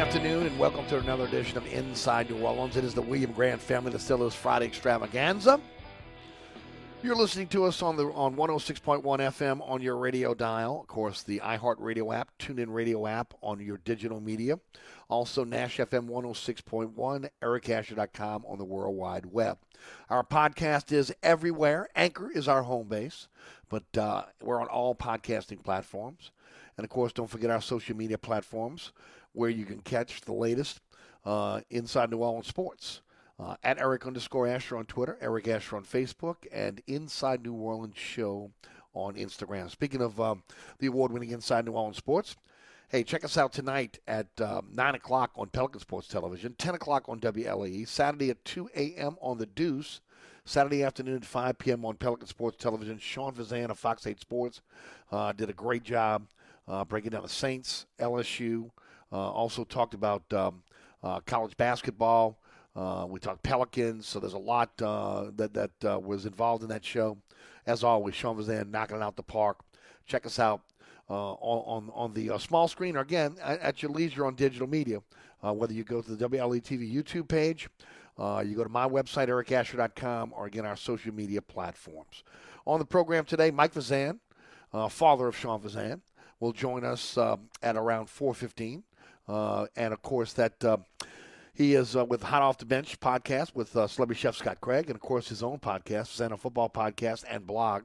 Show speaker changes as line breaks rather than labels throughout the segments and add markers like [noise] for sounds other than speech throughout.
To
another edition of Inside New Orleans. It is the William Grant Family Distillers Friday Extravaganza. You're listening to us on the on 106.1 FM on your radio dial. Of course, the iHeartRadio app, TuneIn Radio app on your digital media. Also, Nash FM 106.1, ericasher.com on the World Wide Web. Our podcast is everywhere. Anchor is our home base, but uh, we're on all podcasting platforms. And of course, don't forget our social media platforms where you can catch the latest uh, inside New Orleans sports. Uh, at Eric underscore Asher on Twitter, Eric Asher on Facebook, and Inside New Orleans Show on Instagram. Speaking of um, the award winning Inside New Orleans Sports, hey, check us out tonight at um, 9 o'clock on Pelican Sports Television, 10 o'clock on WLAE, Saturday at 2 a.m. on The Deuce, Saturday afternoon at 5 p.m. on Pelican Sports Television. Sean Fazan of Fox 8 Sports uh, did a great job uh, breaking down the Saints, LSU, also talked about um, uh, college basketball. Uh, we talked Pelicans, so there's a lot that that was involved in that show. As always, Sean was there knocking out the park. Check us out uh, on on the uh, small screen or again at, your leisure on digital media. Uh, whether you go to the WLAE TV YouTube page, you go to my website ericasher.com, or again our social media platforms. On the program today, Mike Fazan, father of Sean Fazan, will join us at around 4:15. Uh, and of course, that uh, he is uh, with Hot Off the Bench podcast with uh, celebrity chef Scott Craig, and of course his own podcast, Santa Football Podcast and blog.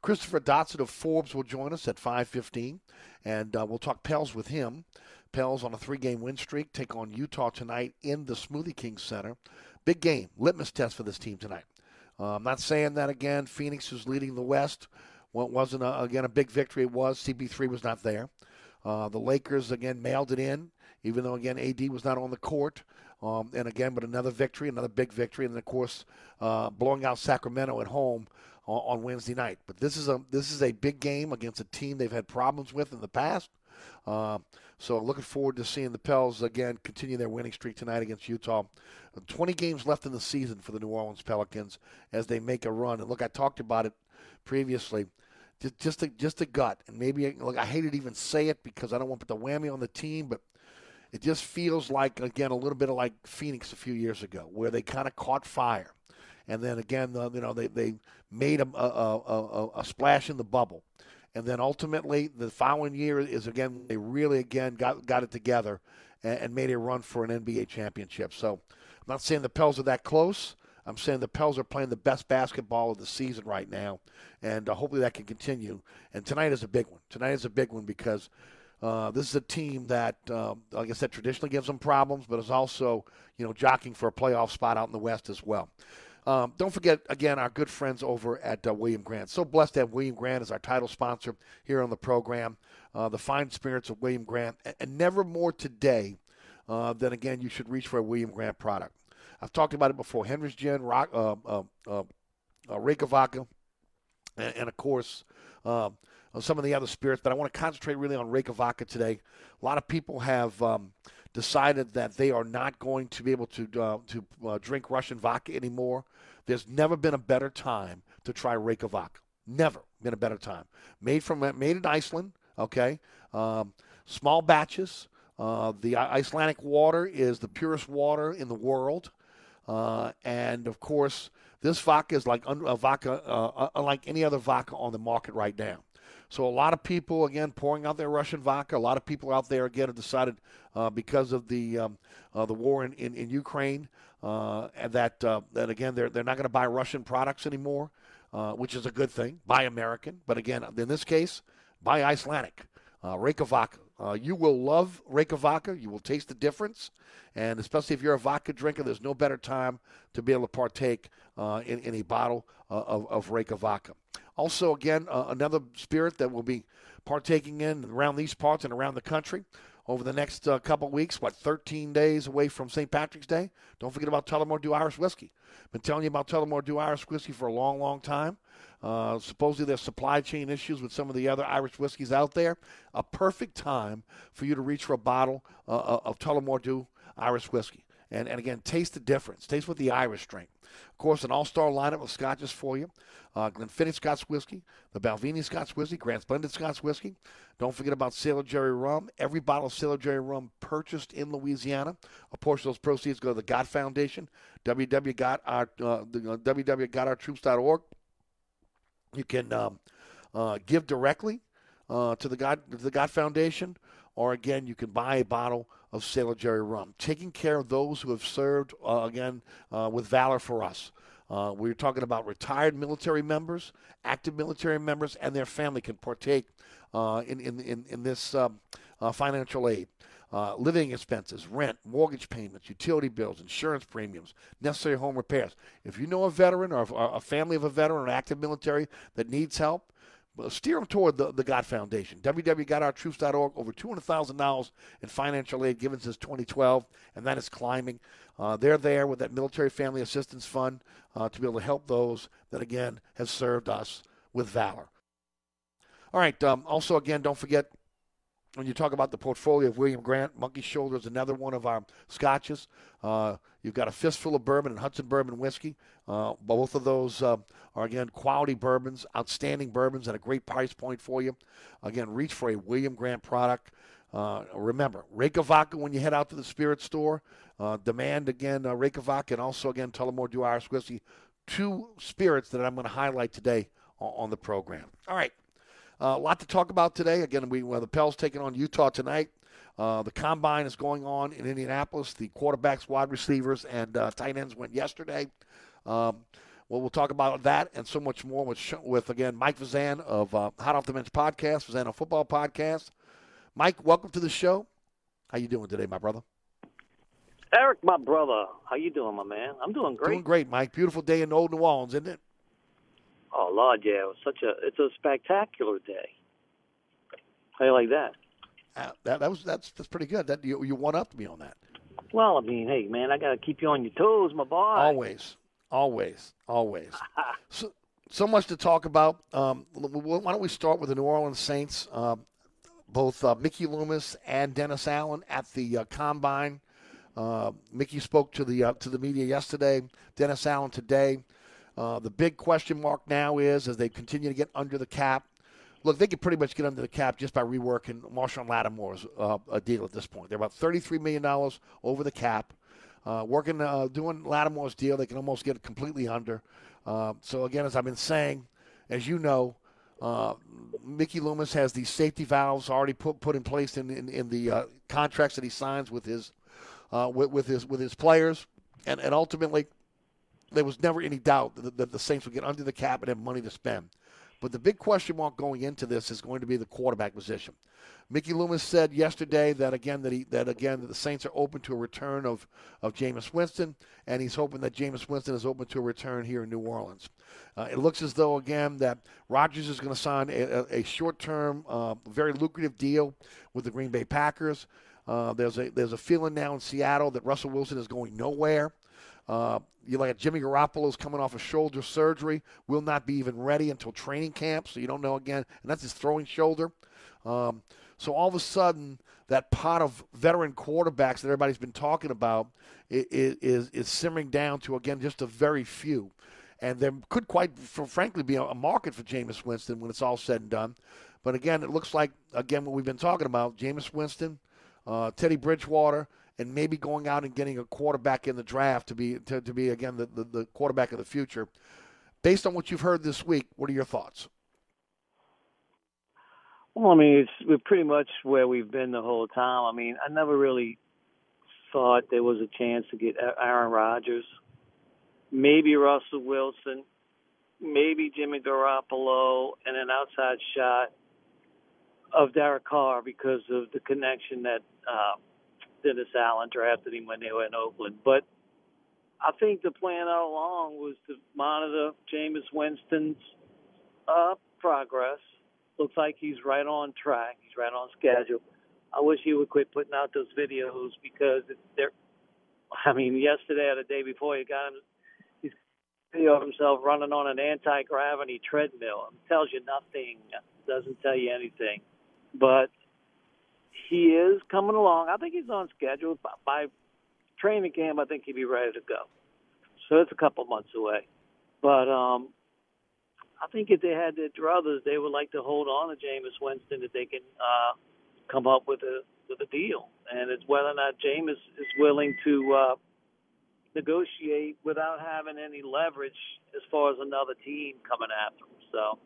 Christopher Dotson of Forbes will join us at 5:15, and uh, we'll talk Pels with him. Pels on a three-game win streak take on Utah tonight in the Smoothie King Center. Big game, litmus test for this team tonight. Uh, I'm not saying that again. Phoenix is leading the West. Well, wasn't a, again a big victory. It was CP3 was not there. Uh, the Lakers again mailed it in, even though again AD was not on the court. Um, and again, but another victory, another big victory, and then of course uh, blowing out Sacramento at home on, on, Wednesday night. But this is a this is a big game against a team they've had problems with in the past. Uh, so looking forward to seeing the Pels again continue their winning streak tonight against Utah. 20 games left in the season for the New Orleans Pelicans as they make a run. And look, I talked about it previously. Just, just a just a gut, and maybe look. I hate to even say it because I don't want to put the whammy on the team, but it just feels like again a little bit of like Phoenix a few years ago, where they kind of caught fire, and then again, the, you know, they they made a, a, a, a splash in the bubble, and then ultimately the following year is again they really again got got it together and, and made a run for an NBA championship. So I'm not saying the Pels are that close. I'm saying the Pels are playing the best basketball of the season right now, and uh, hopefully that can continue. And tonight is a big one. Tonight is a big one because uh, this is a team that, um, like I said, traditionally gives them problems, but is also, you know, jockeying for a playoff spot out in the West as well. Um, don't forget, again, our good friends over at uh, William Grant. So blessed to have William Grant as our title sponsor here on the program. Uh, the fine spirits of William Grant. And, never more today uh, than, again, you should reach for a William Grant product. I've talked about it before. Hendrick's Gin, Rock, uh, uh, uh, Reyka Vodka, and, and, of course, um, some of the other spirits. But I want to concentrate really on Reyka Vodka today. A lot of people have um, – decided that they are not going to be able to uh, to uh, drink Russian vodka anymore. There's never been a better time to try Reyka vodka. Never been a better time. Made from made in Iceland. Okay, um, small batches. Uh, the Icelandic water is the purest water in the world, uh, and of course, this vodka is like a vodka uh, unlike any other vodka on the market right now. So a lot of people again pouring out their Russian vodka. A lot of people out there again have decided uh, because of the um, uh, the war in in, in Ukraine uh, that uh, that again they're they're not going to buy Russian products anymore, uh, which is a good thing. Buy American, but again in this case, buy Icelandic. Uh, Reyka vodka. Uh, you will love Reyka vodka. You will taste the difference. And especially if you're a vodka drinker, there's no better time to be able to partake uh, in, in, a bottle uh, of, of Reyka vodka. Also, again, uh, another spirit that we'll be partaking in around these parts and around the country over the next uh, couple weeks. What, 13 days away from St. Patrick's Day? Don't forget about Tullamore Dew Irish Whiskey. Been telling you about Tullamore Dew Irish Whiskey for a long, long time. Uh, supposedly there's supply chain issues with some of the other Irish whiskeys out there. A perfect time for you to reach for a bottle uh, uh of Tullamore Dew Irish Whiskey. And, and again, taste the difference. Taste what the Irish drink. Of course, an all-star lineup of scotches for you. Uh, Glenfiddich Scotch Whiskey, the Balvenie Scotch Whiskey, Grant's Blended Scotch Whiskey. Don't forget about Sailor Jerry Rum. Every bottle of Sailor Jerry Rum purchased in Louisiana. A portion of those proceeds go to the God Foundation, www.gotour, uh, www.gotourtroops.org. You can um, uh, give directly uh, to the God to the God Foundation, or again, you can buy a bottle of Sailor Jerry rum, taking care of those who have served uh, again uh, with valor for us. Uh, we're talking about retired military members, active military members, and their family can partake uh, in, in, in, in, this um, uh, financial aid. Uh, living expenses, rent, mortgage payments, utility bills, insurance premiums, necessary home repairs. If you know a veteran or a family of a veteran or active military that needs help, steer them toward the, the God Foundation. www.gotourtroops.org. Over $200,000 in financial aid given since 2012, and that is climbing. Uh, they're there with that Military Family Assistance Fund uh, to be able to help those that, again, have served us with valor. All right. Um, also, again, don't forget when you talk about the portfolio of William Grant, Monkey Shoulder is another one of our scotches. Uh, you've got a fistful of bourbon and Hudson Bourbon Whiskey. Uh, both of those uh, are, again, quality bourbons, outstanding bourbons at a great price point for you. Again, reach for a William Grant product. Uh, remember, Reyka Vodka when you head out to the spirit store. Uh, demand, again, uh, Reyka Vodka and also, again, Tullamore Dew Irish Whiskey. Two spirits that I'm going to highlight today on, on the program. All right. Uh, a lot to talk about today. Again, we well, the Pels taking on Utah tonight. Uh, the combine is going on in Indianapolis. The quarterbacks, wide receivers, and uh, tight ends went yesterday. Um, well, we'll talk about that and so much more with, with again, Mike Fazan of uh, Hot Off the Bench podcast, Vazan Football Podcast. Mike, welcome to the show. How you doing today, my brother?
Eric, my brother, how you doing, my man? I'm doing great.
Doing great, Mike. Beautiful day in Old New Orleans, isn't it?
Oh Lord, yeah, it was such a it's a spectacular day. How you like that?
Uh, that, that was that's that's pretty good. That you you one up to me on that.
Well, I mean, hey, man, I got to keep you on your toes, my boy.
Always, always, always. [laughs] so, so much to talk about. Um, why don't we start with the New Orleans Saints? Uh, both uh, Mickey Loomis and Dennis Allen at the uh, combine. Uh, Mickey spoke to the uh, to the media yesterday. Dennis Allen today. Uh, the big question mark now is as they continue to get under the cap. Look, they could pretty much get under the cap just by reworking Marshon Lattimore's a deal at this point. They're about $33 million over the cap. working, doing Lattimore's deal, they can almost get completely under. Uh, so again, as I've been saying, as you know, uh, Mickey Loomis has these safety valves already put put in place in in, in the uh, contracts that he signs with his uh, with, with, his with his players, and and ultimately, there was never any doubt that, that the Saints would get under the cap and have money to spend. But the big question mark going into this is going to be the quarterback position. Mickey Loomis said yesterday that again that he that again that the Saints are open to a return of of Jameis Winston, and he's hoping that Jameis Winston is open to a return here in New Orleans. Uh, it looks as though again that Rodgers is going to sign a, a short-term, uh, very lucrative deal with the Green Bay Packers. Uh, there's a there's a feeling now in Seattle that Russell Wilson is going nowhere. Uh, you like Jimmy Garoppolo's coming off a shoulder surgery, will not be even ready until training camp, so you don't know again, and that's his throwing shoulder. Um, so all of a sudden, that pot of veteran quarterbacks that everybody's been talking about is, is, is simmering down to, again, just a very few. And there could quite, frankly, be a market for Jameis Winston when it's all said and done. But again, it looks like, again, what we've been talking about Jameis Winston, uh, Teddy Bridgewater, and maybe going out and getting a quarterback in the draft to be, to, to be again, the, the, the quarterback of the future. Based on what you've heard this week, what are your thoughts?
Well, I mean, it's we're pretty much where we've been the whole time. I mean, I never really thought there was a chance to get Aaron Rodgers, maybe Russell Wilson, maybe Jimmy Garoppolo, and an outside shot of Derek Carr because of the connection that uh, Dennis Allen drafted him when they were in Oakland. But I think the plan all along was to monitor Jameis Winston's uh, progress looks like he's right on track. He's right on schedule. I wish he would quit putting out those videos because they're. I mean, yesterday or the day before, he got him. He's video of himself running on an anti-gravity treadmill. It tells you nothing. Doesn't tell you anything. But he is coming along. I think he's on schedule. By, by training camp, I think he'd be ready to go. So it's a couple months away. But um, I think if they had their druthers, they would like to hold on to Jameis Winston if they can uh, come up with a with a deal. And it's whether or not Jameis is willing to uh, negotiate without having any leverage as far as another team coming after him. So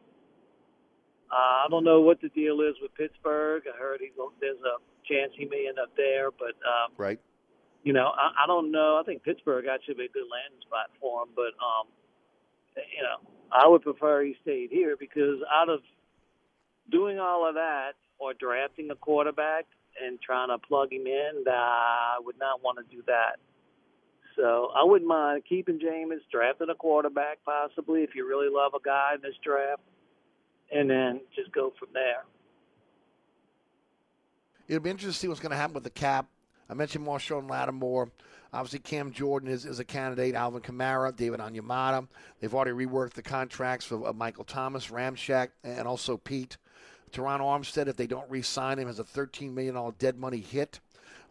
uh, I don't know what the deal is with Pittsburgh. I heard he, there's a chance he may end up there, but um,
right.
You know, I, I don't know. I think Pittsburgh actually be a good landing spot for him, but um, you know, I would prefer he stayed here because out of doing all of that or drafting a quarterback and trying to plug him in, I would not want to do that. So I wouldn't mind keeping Jameis, drafting a quarterback possibly if you really love a guy in this draft, and then just go from there.
It'll be interesting to see what's going to happen with the cap. I mentioned Marshon Lattimore. Obviously, Cam Jordan is, is a candidate. Alvin Kamara, David Onyemata. They've already reworked the contracts of, of Michael Thomas, Ramczyk, and also Pete. Terron Armstead, if they don't re-sign him, has a $13 million dead money hit.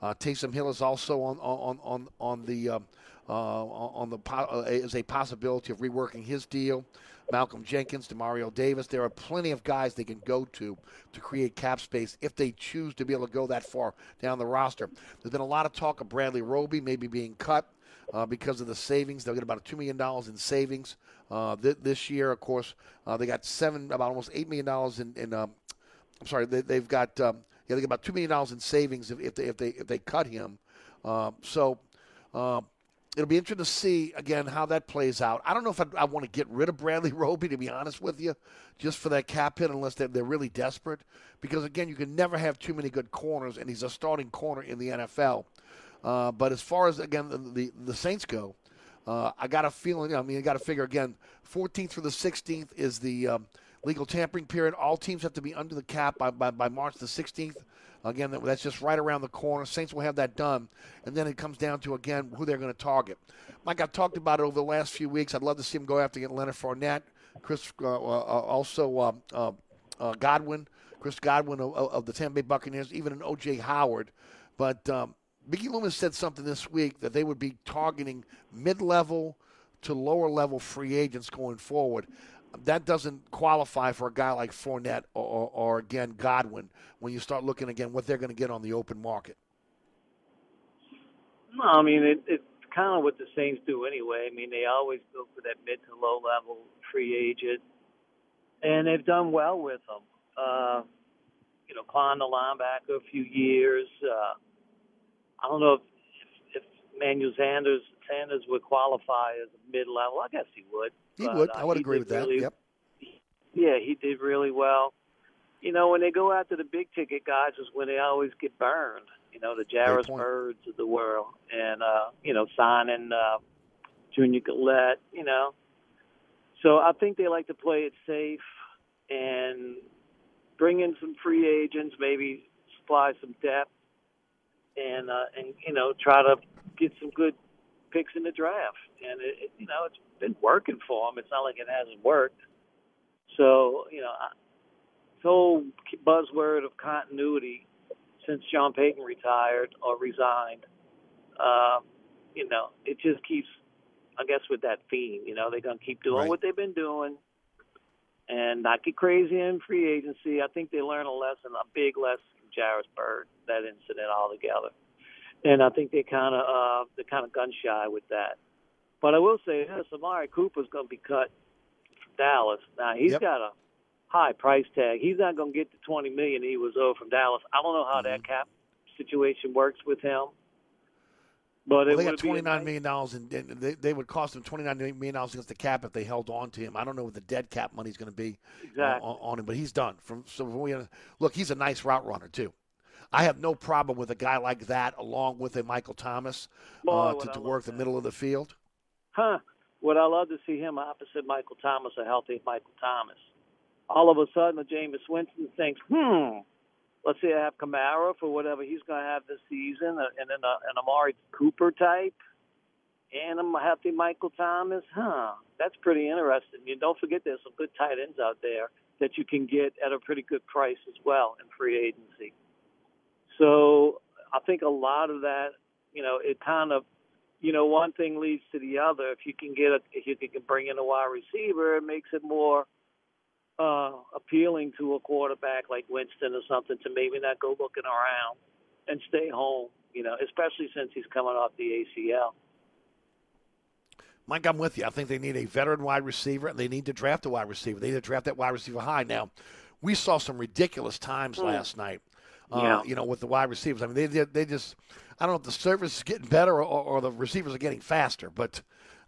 Uh, Taysom Hill is also on on on on the uh, on the uh, is a possibility of reworking his deal. Malcolm Jenkins, Demario Davis. There are plenty of guys they can go to to create cap space if they choose to be able to go that far down the roster. There's been a lot of talk of Bradley Roby maybe being cut uh, because of the savings. They'll get about $2 million in savings uh, th- this year. Of course, uh, they got seven, about almost $8 million in, in um, I'm sorry, they, have got, um, yeah, they get about $2 million in savings if, if, they, if, they, if they cut him. Uh, so, uh, it'll be interesting to see again how that plays out. I don't know if I, I want to get rid of Bradley [laughs] Roby to be honest with you, just for that cap hit, unless they're, they're really desperate. Because again, you can never have too many good corners, and he's a starting corner in the NFL. Uh, but as far as again the the, the Saints go, uh, I got a feeling. I mean, I got to figure again. 14th through the 16th is the um, legal tampering period. All teams have to be under the cap by, by, by March the 16th. Again, that- that's just right around the corner. Saints will have that done, and then it comes down to again who they're going to target. Mike, I've talked about it over the last few weeks. I'd love to see him go after get Leonard Fournette, Chris, uh, uh, also uh, uh, uh, Godwin, Chris Godwin of, of the Tampa Bay Buccaneers, even an O.J. Howard. But um, Mickey Loomis said something this week that they would be targeting mid-level to lower-level free agents going forward. That doesn't qualify for a guy like Fournette or, or, or again Godwin when you start looking again what they're going to get on the open market.
No, I mean it, it's kind of what the Saints do anyway. I mean they always go for that mid to low level free agent, and they've done well with them. Uh, you know, Klein the linebacker a few years. Uh, I don't know if if, if Manuel Sanders Sanders would qualify as a mid level. I guess he would.
He
but,
would.
uh,
I would
he
agree with that.
really-
Yep.
Yeah, he did really well. You know, when they go after the big ticket guys is when they always get burned. You know, the Jarvis. Byrds of the world, and uh, you know, signing uh, Junior Galette. You know, so I think they like to play it safe and bring in some free agents, maybe supply some depth, and uh, and you know, try to get some good picks in the draft. And it, it, you know, it's been working for them. It's not like it hasn't worked. So you know, this whole buzzword of continuity since Sean Payton retired or resigned, um, you know, it just keeps, I guess, with that theme. You know, they're gonna keep doing
Right.
what they've been doing, and not get crazy in free agency. I think they learned a lesson, a big lesson from Jarvis Byrd, that incident altogether. And I think they kind of uh, they're kind of gun shy with that. But I will say this: Amari Cooper's going to be cut from Dallas. Now he's
Yep.
got a high price tag. He's not going to get the twenty million he was owed from Dallas. I don't know how
Mm-hmm.
that cap situation works with him. But
Well,
it
they got twenty nine million dollars, and they, they would cost them twenty nine million dollars against the cap if they held on to him. I don't know what the dead cap money is going to be uh, on, on him, but he's done. From so we look, he's a nice route runner too. I have no problem with a guy like that, along with a Michael Thomas,
Boy,
uh, to, to work the
that.
middle of the field.
Huh. Would I love to see him opposite Michael Thomas, a healthy Michael Thomas? All of a sudden, the Jameis Winston thinks, hmm, let's say I have Kamara for whatever he's going to have this season, uh, and then a, an Amari Cooper type, and a healthy Michael Thomas. Huh. That's pretty interesting. You don't forget there's some good tight ends out there that you can get at a pretty good price as well in free agency. So I think a lot of that, you know, it kind of you know, one thing leads to the other. If you can get a, if you can bring in a wide receiver, it makes it more uh, appealing to a quarterback like Winston or something to maybe not go looking around and stay home. You know, especially since he's coming off the ACL.
Mike, I'm with you. I think they need a veteran wide receiver, and they need to draft a wide receiver. They need to draft that wide receiver high. Now, we saw some ridiculous times last night. Uh,
Yeah.
You know, with the wide receivers. I mean, they they, they just. I don't know if the service is getting better or, or the receivers are getting faster, but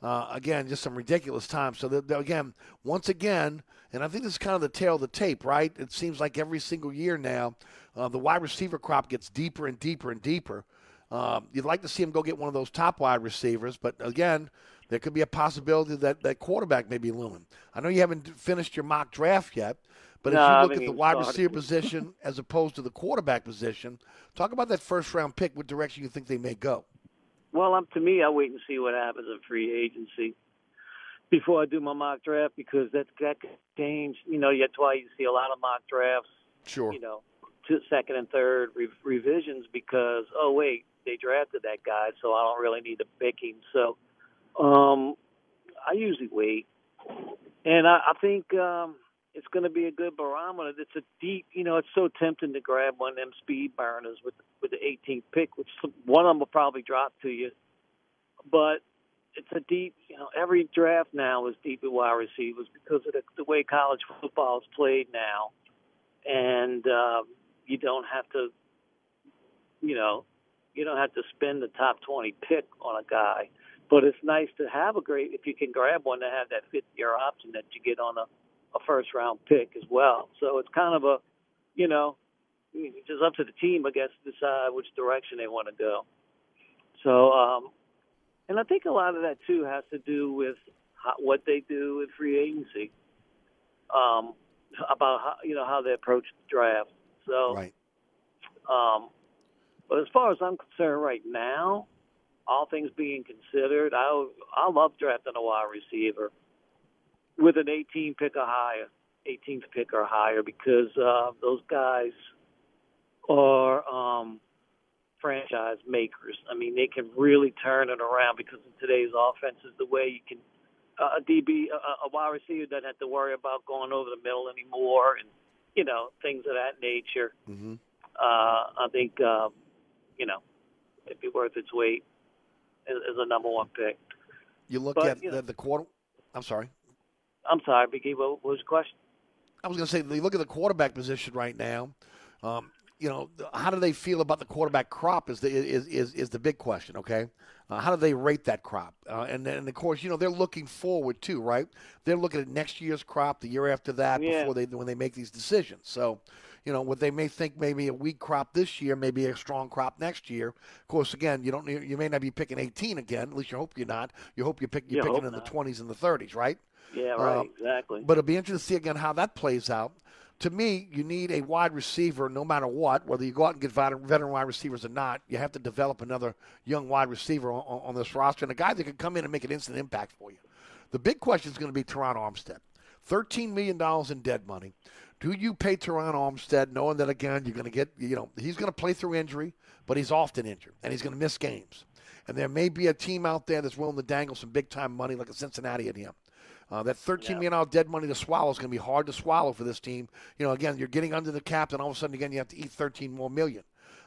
uh, again, just some ridiculous times. So again, once again, and I think this is kind of the tale of the tape, right? It seems like every single year now, uh, the wide receiver crop gets deeper and deeper and deeper. Um, you'd like to see him go get one of those top wide receivers, but again, there could be a possibility that that quarterback may be looming. I know you haven't finished your mock draft yet, but
No,
as you look
haven't
at the wide receiver position as opposed to the quarterback position, talk about that first round pick. What direction you think they may go?
Well, um, to me, I wait and see what happens in free agency before I do my mock draft because that that could change. You know, that's why you see a lot of mock drafts.
Sure.
You know, to second and third re- revisions because oh wait, they drafted that guy, so I don't really need to pick him. So, um, I usually wait, and I, I think um, it's going to be a good barometer. It's a deep, you know, it's so tempting to grab one of them speed burners with with the 18th pick, which one of them will probably drop to you, but it's a deep, you know, every draft now is deep at wide receivers because of the, the way college football is played now, and um, you don't have to, you know, you don't have to spend the top 20 pick on a guy. But it's nice to have a great if you can grab one to have that fifth year option that you get on a, a first round pick as well. So it's kind of a, you know, it's just up to the team, I guess, to decide which direction they want to go. So, um, and I think a lot of that too has to do with how, what they do with free agency, um, about how you know how they approach the draft. So
Right.
Um, but as far as I'm concerned, right now, all things being considered, I I love drafting a wide receiver with an 18 pick or higher, 18th pick or higher, because uh, those guys are um, franchise makers. I mean, they can really turn it around because in today's offense is the way you can uh, a DB, a, a wide receiver doesn't have to worry about going over the middle anymore, and you know things of that nature.
Mm-hmm.
Uh, I think um, you know it'd be worth its weight as, as a number one pick.
You look
But,
at
you know-
the, the quarter. I'm sorry.
I'm sorry, Biggie. What what was the question?
I was going to say, you look at the quarterback position right now. Um, you know, how do they feel about the quarterback crop? Is the is is, is the big question. Okay, uh, how do they rate that crop? Uh, and then, of course, you know, they're looking forward too, right? They're looking at next year's crop, the year after that,
Yeah.
before they when they make these decisions. So, you know, what they may think maybe a weak crop this year, maybe a strong crop next year. Of course, again, you don't you may not be picking 18 again. At least you hope you're not. You hope you pick you're
You
picking in the 20s and the 30s, right?
Yeah, right.
Uh,
exactly.
But it'll be interesting to see again how that plays out. To me, you need a wide receiver no matter what, whether you go out and get veteran, wide receivers or not. You have to develop another young wide receiver on, on, on this roster and a guy that can come in and make an instant impact for you. The big question is going to be Terron Armstead. $13 million in dead money. Do you pay Terron Armstead knowing that, again, you're going to get, you know, he's going to play through injury, but he's often injured and he's going to miss games. And there may be a team out there that's willing to dangle some big time money like a Cincinnati at him. Uh, that thirteen million dollar dead money to swallow is going to be hard to swallow for this team. You know, again, you're getting under the cap, and all of a sudden, again, you have to eat 13 more million.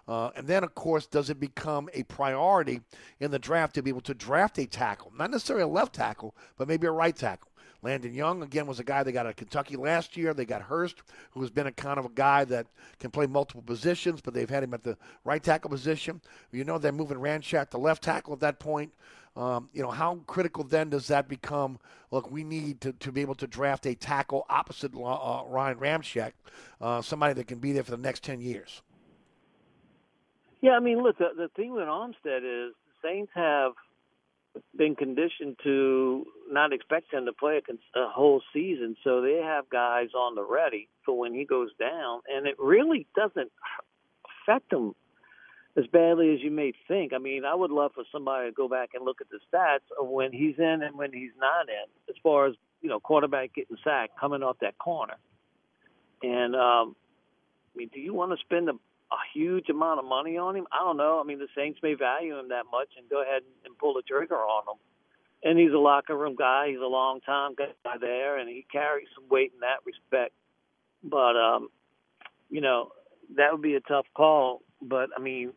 Uh, and then, of course, does it become a priority in the draft to be able to draft a tackle? Not necessarily a left tackle, but maybe a right tackle. Landon Young, again, was a guy they got out of Kentucky last year. They got Hurst, who has been a kind of a guy that can play multiple positions, but they've had him at the right tackle position. You know, they're moving Ramczyk to left tackle at that point. Um, you know, how critical then does that become? Look, we need to, to be able to draft a tackle opposite uh, Ryan Ramczyk, uh, somebody that can be there for the next 10 years.
Yeah, I mean, look, the, the thing with Armstead is the Saints have been conditioned to not expect him to play a, a whole season, so they have guys on the ready for when he goes down, and it really doesn't affect him as badly as you may think. I mean, I would love for somebody to go back and look at the stats of when he's in and when he's not in, as far as you know, quarterback getting sacked coming off that corner. And um, I mean, do you want to spend a, a huge amount of money on him? I don't know. I mean, the Saints may value him that much and go ahead and pull the trigger on him. And he's a locker room guy. He's a long time guy there, and he carries some weight in that respect. But um, you know, that would be a tough call. But I mean,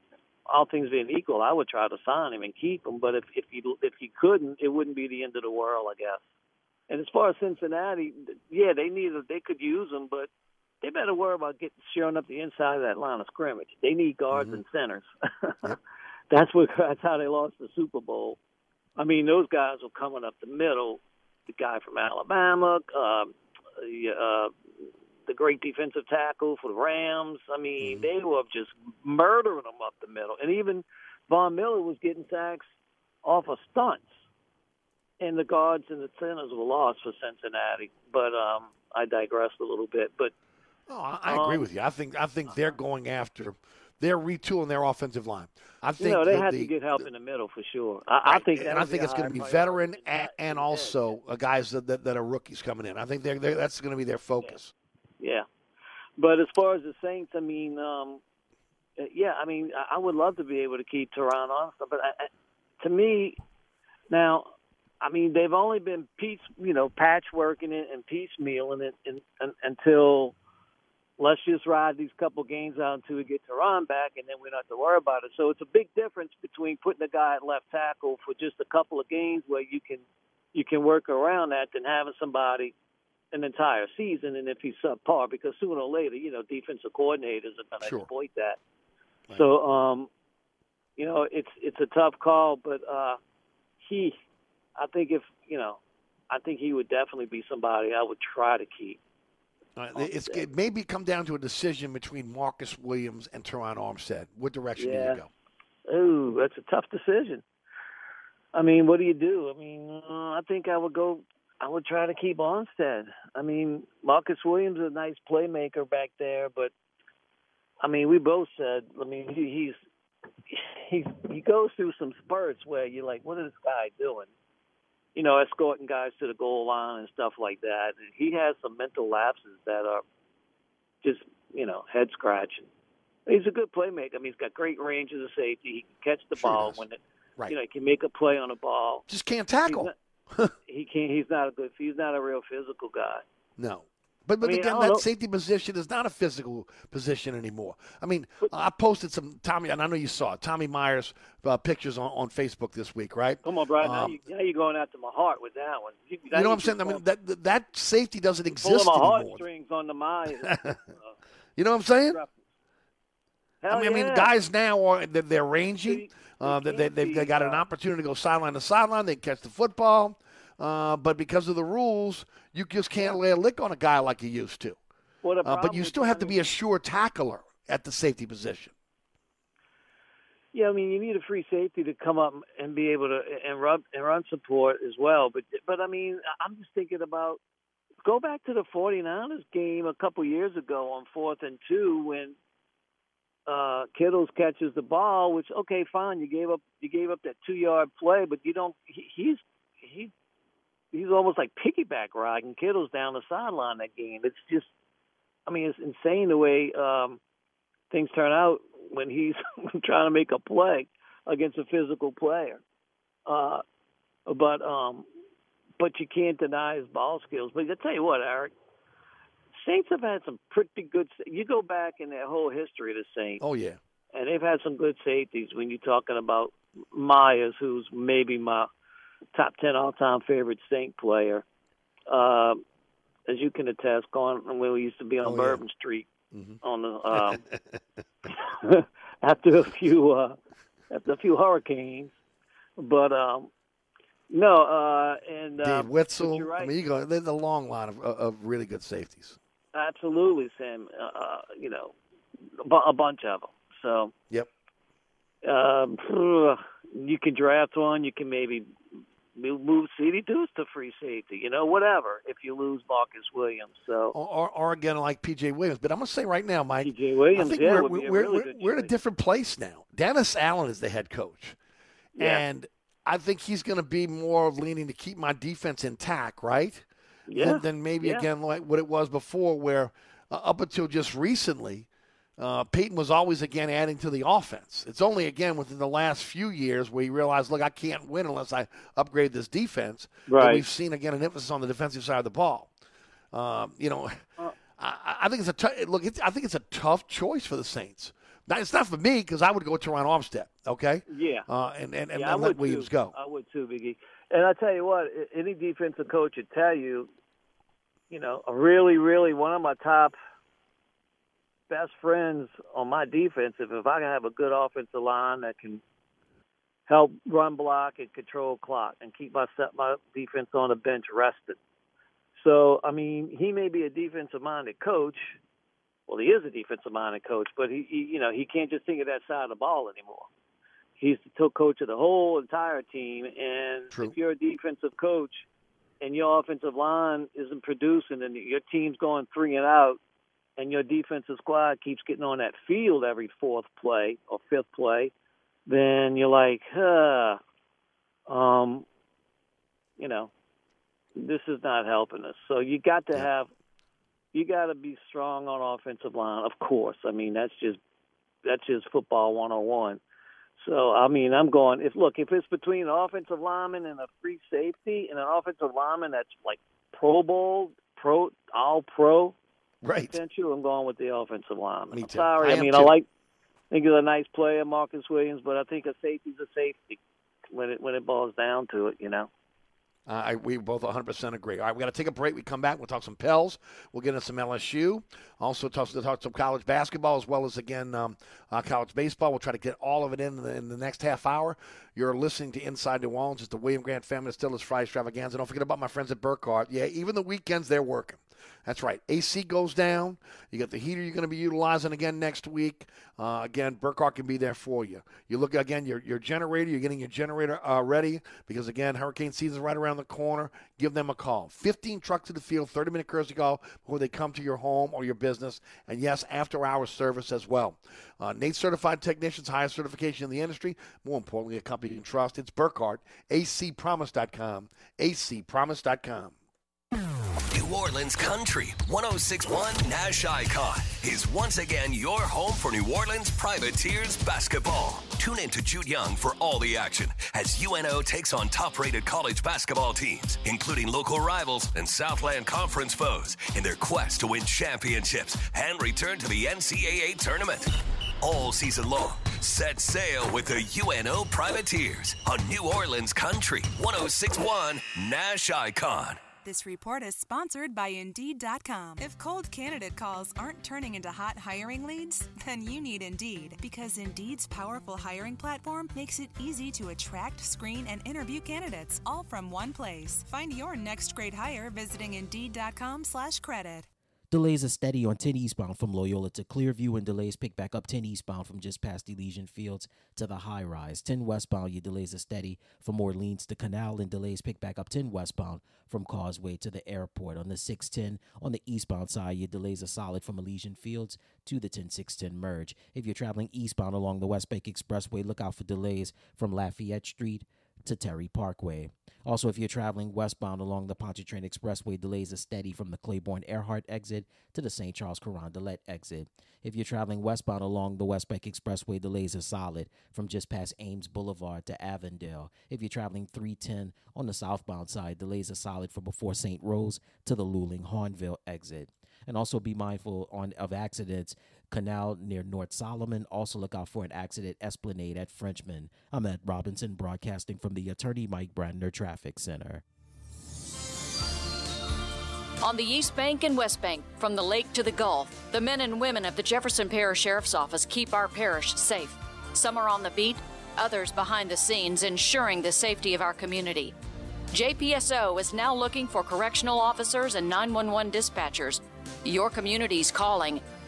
all things being equal, I would try to sign him and keep him. But if if you if you couldn't, it wouldn't be the end of the world, I guess. And as far as Cincinnati, yeah, they need they could use him, but they better worry about getting showing up the inside of that line of scrimmage. They need guards
Mhm.
and centers. [laughs]
Yep.
that's what that's how they lost the Super Bowl. I mean, those guys were coming up the middle. The guy from Alabama, um, the uh, the great defensive tackle for the Rams. I mean,
Mhm.
they were just murdering them up the middle. And even Von Miller was getting sacks off of stunts. And the guards and the centers were lost for Cincinnati. But um, I digressed a little bit. But
Oh, I, I agree
Um,
with you. I think I think they're going after, they're retooling their offensive line. I think
you know they had
the-
to get help in the middle for sure. I, I think
and I think it's going to be veteran and, and also guys that, that, that are rookies coming in. I think they're, they're, that's going to be their focus.
Yeah, but as far as the Saints, I mean, um, yeah, I mean, I- would love to be able to keep Terron on, but I, I, to me, now, I mean, they've only been piece, you know, patchworking it and piecemealing it and, and, until let's just ride these couple games out until we get Terron back, and then we don't have to worry about it. So it's a big difference between putting a guy at left tackle for just a couple of games where you can you can work around that than having somebody an entire season, and if he's subpar, because sooner or later, you know, defensive coordinators are going to
Sure.
exploit that.
Right.
So, um, you know, it's it's a tough call, but uh, he, I think if you know, I think he would definitely be somebody I would try to keep.
Uh, it's, it maybe come down to a decision between Marcus Williams and Terron Armstead. What direction
Yeah.
do you go?
Ooh, that's a tough decision. I mean, what do you do? I mean, uh, I think I would go. I would try to keep Armstead. I mean, Marcus Williams is a nice playmaker back there, but I mean, we both said. I mean, he, he's he's he goes through some spurts where you're like, what is this guy doing? You know, escorting guys to the goal line and stuff like that. And he has some mental lapses that are just you know head scratching. He's a good playmaker. I mean, he's got great range as a safety. He can catch the
Sure
ball when it,
Right.
you know, he can make a play on a ball.
Just can't tackle.
not, he can't. He's not a good. He's not a real physical guy.
No. But, but
I mean,
again, that
know.
safety position is not a physical position anymore. I mean, I posted some Tommy, and I know you saw it, Tommy Myers uh, pictures on, on Facebook this week, right?
Come on, Brian. now,
Um,
you, now you're going after my heart with that one. You,
You know what I'm saying? I mean, that that- that safety doesn't exist
my
anymore.
heartstrings on the mind. [laughs]
You know what I'm saying? I mean, I mean, guys now are they're, they're rangy. Uh,
they
they, they've got an opportunity to go sideline to sideline. They can catch the football, uh, but because of the rules, you just can't lay a lick on a guy like you used to. Uh, but you still have to be a sure tackler at the safety position.
Yeah, I mean, you need a free safety to come up and be able to and run and run support as well. But but I mean, I'm just thinking about go back to the 49ers game a couple years ago on fourth and two when uh Kittles catches the ball. Which okay, fine, you gave up you gave up that two yard play, but you don't. He, he's he he's almost like piggyback riding Kittles down the sideline that game. It's just, I mean, it's insane the way um things turn out when he's [laughs] trying to make a play against a physical player. Uh, but um, but you can't deny his ball skills. But I tell you what, Eric, Saints have had some pretty good. You go back in their whole history of the Saints,
Oh yeah,
and they've had some good safeties. When you're talking about Myers, who's maybe my top ten all-time favorite Saint player, uh, as you can attest, going when we used to be on
Oh, yeah.
Bourbon Street
Mhm.
on the um, [laughs] [laughs] after a few uh, after a few hurricanes, but um, no, uh, and uh,
Dave Witzel.
right.
I mean, you go. There's a long line of, of really good safeties.
Absolutely, Sam. Uh, uh, you know, a, bunch of them. So,
Yep.
um, you can draft one. You can maybe move move CD Deuce to free safety. You know, whatever. If you lose Marcus Williams, so
Or, or, or again, like PJ Williams. But I'm gonna say right now, Mike.
PJ Williams,
I think
yeah,
we're,
a
we're,
really
we're, we're in a different place now. Dennis Allen is the head coach.
Yeah.
And I think he's going to be more of leaning to keep my defense intact, right?
Yeah.
Than, than maybe
Yeah.
again like what it was before, where uh, up until just recently, uh, Payton was always again adding to the offense. It's only again within the last few years where he realized, look, I can't win unless I upgrade this defense.
Right.
we've seen again an emphasis on the defensive side of the ball. Um, you know,
Uh,
I, I think it's a tou- look. It's, I think it's a tough choice for the Saints. Now, it's not for me because I would go with Terron Armstead. Okay.
Yeah.
Uh, and and, and,
yeah,
and let Williams
too.
go.
I would too, Biggie. And I tell you what, any defensive coach would tell you, you know, a really, really one of my top best friends on my defense. If if I can have a good offensive line that can help run block and control clock and keep my set my defense on the bench rested. So I mean, he may be a defensive minded coach. Well, he is a defensive minded coach, but he, he you know he can't just think of that side of the ball anymore he's the coach of the whole entire team. And
True.
if you're a defensive coach and your offensive line isn't producing and your team's going three and out, and your defensive squad keeps getting on that field every fourth play or fifth play, then you're like, huh, um, you know, this is not helping us. So you got to
Yeah.
have, you got to be strong on offensive line, of course. I mean, that's just that's just football 101. So I mean, I'm going. If look, if it's between an offensive lineman and a free safety, and an offensive lineman that's like Pro Bowl, Pro All Pro
Right.
potential, I'm going with the offensive lineman.
Me
I'm
too.
sorry.
I
I, mean,
too.
I like. I think he's a nice player, Marcus Williams, but I think a safety's a safety when it when it boils down to it. You know.
Uh, I, we both 100% agree. All right, we got to take a break. We come back. We'll talk some Pels. We'll get into some LSU. Also, talk, talk some college basketball as well as, again, um, uh, college baseball. We'll try to get all of it in the, in the next half hour. You're listening to Inside New Orleans. It's the William Grant Family Distillers Friday Extravaganza. Don't forget about my friends at Burkhardt. Yeah, even the weekends, they're working.
That's right. AC goes down. You got the heater you're going to be utilizing again next week. Uh, again, Burkhardt can be there for you. You look again, your, your generator, you're getting your generator uh, ready because, again, hurricane season is right around the corner. Give them a call. 15 trucks to the field, 30 minute courtesy call before they come to your home or your business. And yes, after hours service as well. Uh, Nate certified technicians, highest certification in the industry. More importantly, a company you can trust. It's Burkhardt, acpromise.com, acpromise.com.
New Orleans Country 1061 Nash Icon is once again your home for New Orleans Privateers basketball. Tune in to Jude Young for all the action as UNO takes on top rated college basketball teams, including local rivals and Southland Conference foes, in their quest to win championships and return to the NCAA tournament. All season long, set sail with the UNO Privateers on New Orleans Country 1061 Nash Icon.
This report is sponsored by Indeed.com. If cold candidate calls aren't turning into hot hiring leads, then you need Indeed because Indeed's powerful hiring platform makes it easy to attract, screen, and interview candidates all from one place. Find your next great hire visiting Indeed.com/credit.
Delays are steady on 10 eastbound from Loyola to Clearview, and delays pick back up 10 eastbound from just past Elysian Fields to the high rise. 10 westbound, your delays are steady from Orleans to Canal, and delays pick back up 10 westbound from Causeway to the airport. On the 610, on the eastbound side, your delays are solid from Elysian Fields to the 10610 merge. If you're traveling eastbound along the West Bank Expressway, look out for delays from Lafayette Street to Terry Parkway. Also, if you're traveling westbound along the Pontchartrain Expressway, delays are steady from the Claiborne Earhart exit to the St. Charles Carondelet exit. If you're traveling westbound along the West Bank Expressway, delays are solid from just past Ames Boulevard to Avondale. If you're traveling 310 on the southbound side, delays are solid from before St. Rose to the Luling Hahnville exit. And also be mindful on of accidents Canal near North Solomon. Also look out for an accident Esplanade at Frenchman. I'm Ed Robinson, broadcasting from the Attorney Mike Brandner Traffic Center.
On the East Bank and West Bank, from the lake to the Gulf, the men and women of the Jefferson Parish Sheriff's Office keep our parish safe. Some are on the beat, others behind the scenes, ensuring the safety of our community. JPSO is now looking for correctional officers and 911 dispatchers. Your community's calling.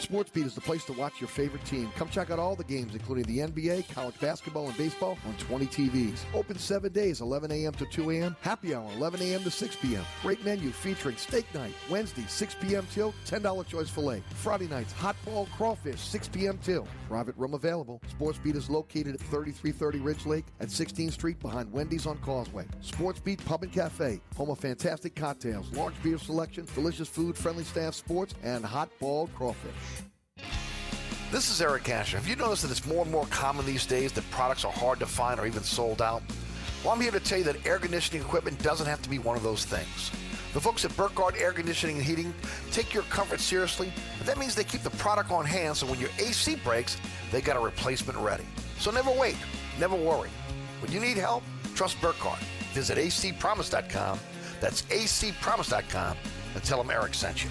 SportsBeat is the place to watch your favorite team. Come check out all the games, including the NBA, college basketball, and baseball on 20 TVs. Open seven days, 11 a.m. to 2 a.m. Happy hour, 11 a.m. to 6 p.m. Great menu featuring steak night, Wednesday, 6 p.m. till $10 choice filet. Friday nights, hot ball crawfish, 6 p.m. till. Private room available. SportsBeat is located at 3330 Ridge Lake at 16th Street behind Wendy's on Causeway. SportsBeat Pub and Cafe, home of fantastic cocktails, large beer selection, delicious food, friendly staff, sports, and hot ball crawfish. This is Eric Asher. Have you noticed that it's more and more common these days that products are hard to find or even sold out? Well, I'm here to tell you that air conditioning equipment doesn't have to be one of those things. The folks at Burkhardt Air Conditioning and Heating take your comfort seriously, but that means they keep the product on hand so when your AC breaks, they got a replacement ready. So never wait, never worry. When you need help, trust Burkhardt. Visit acpromise.com. That's acpromise.com and tell them Eric sent you.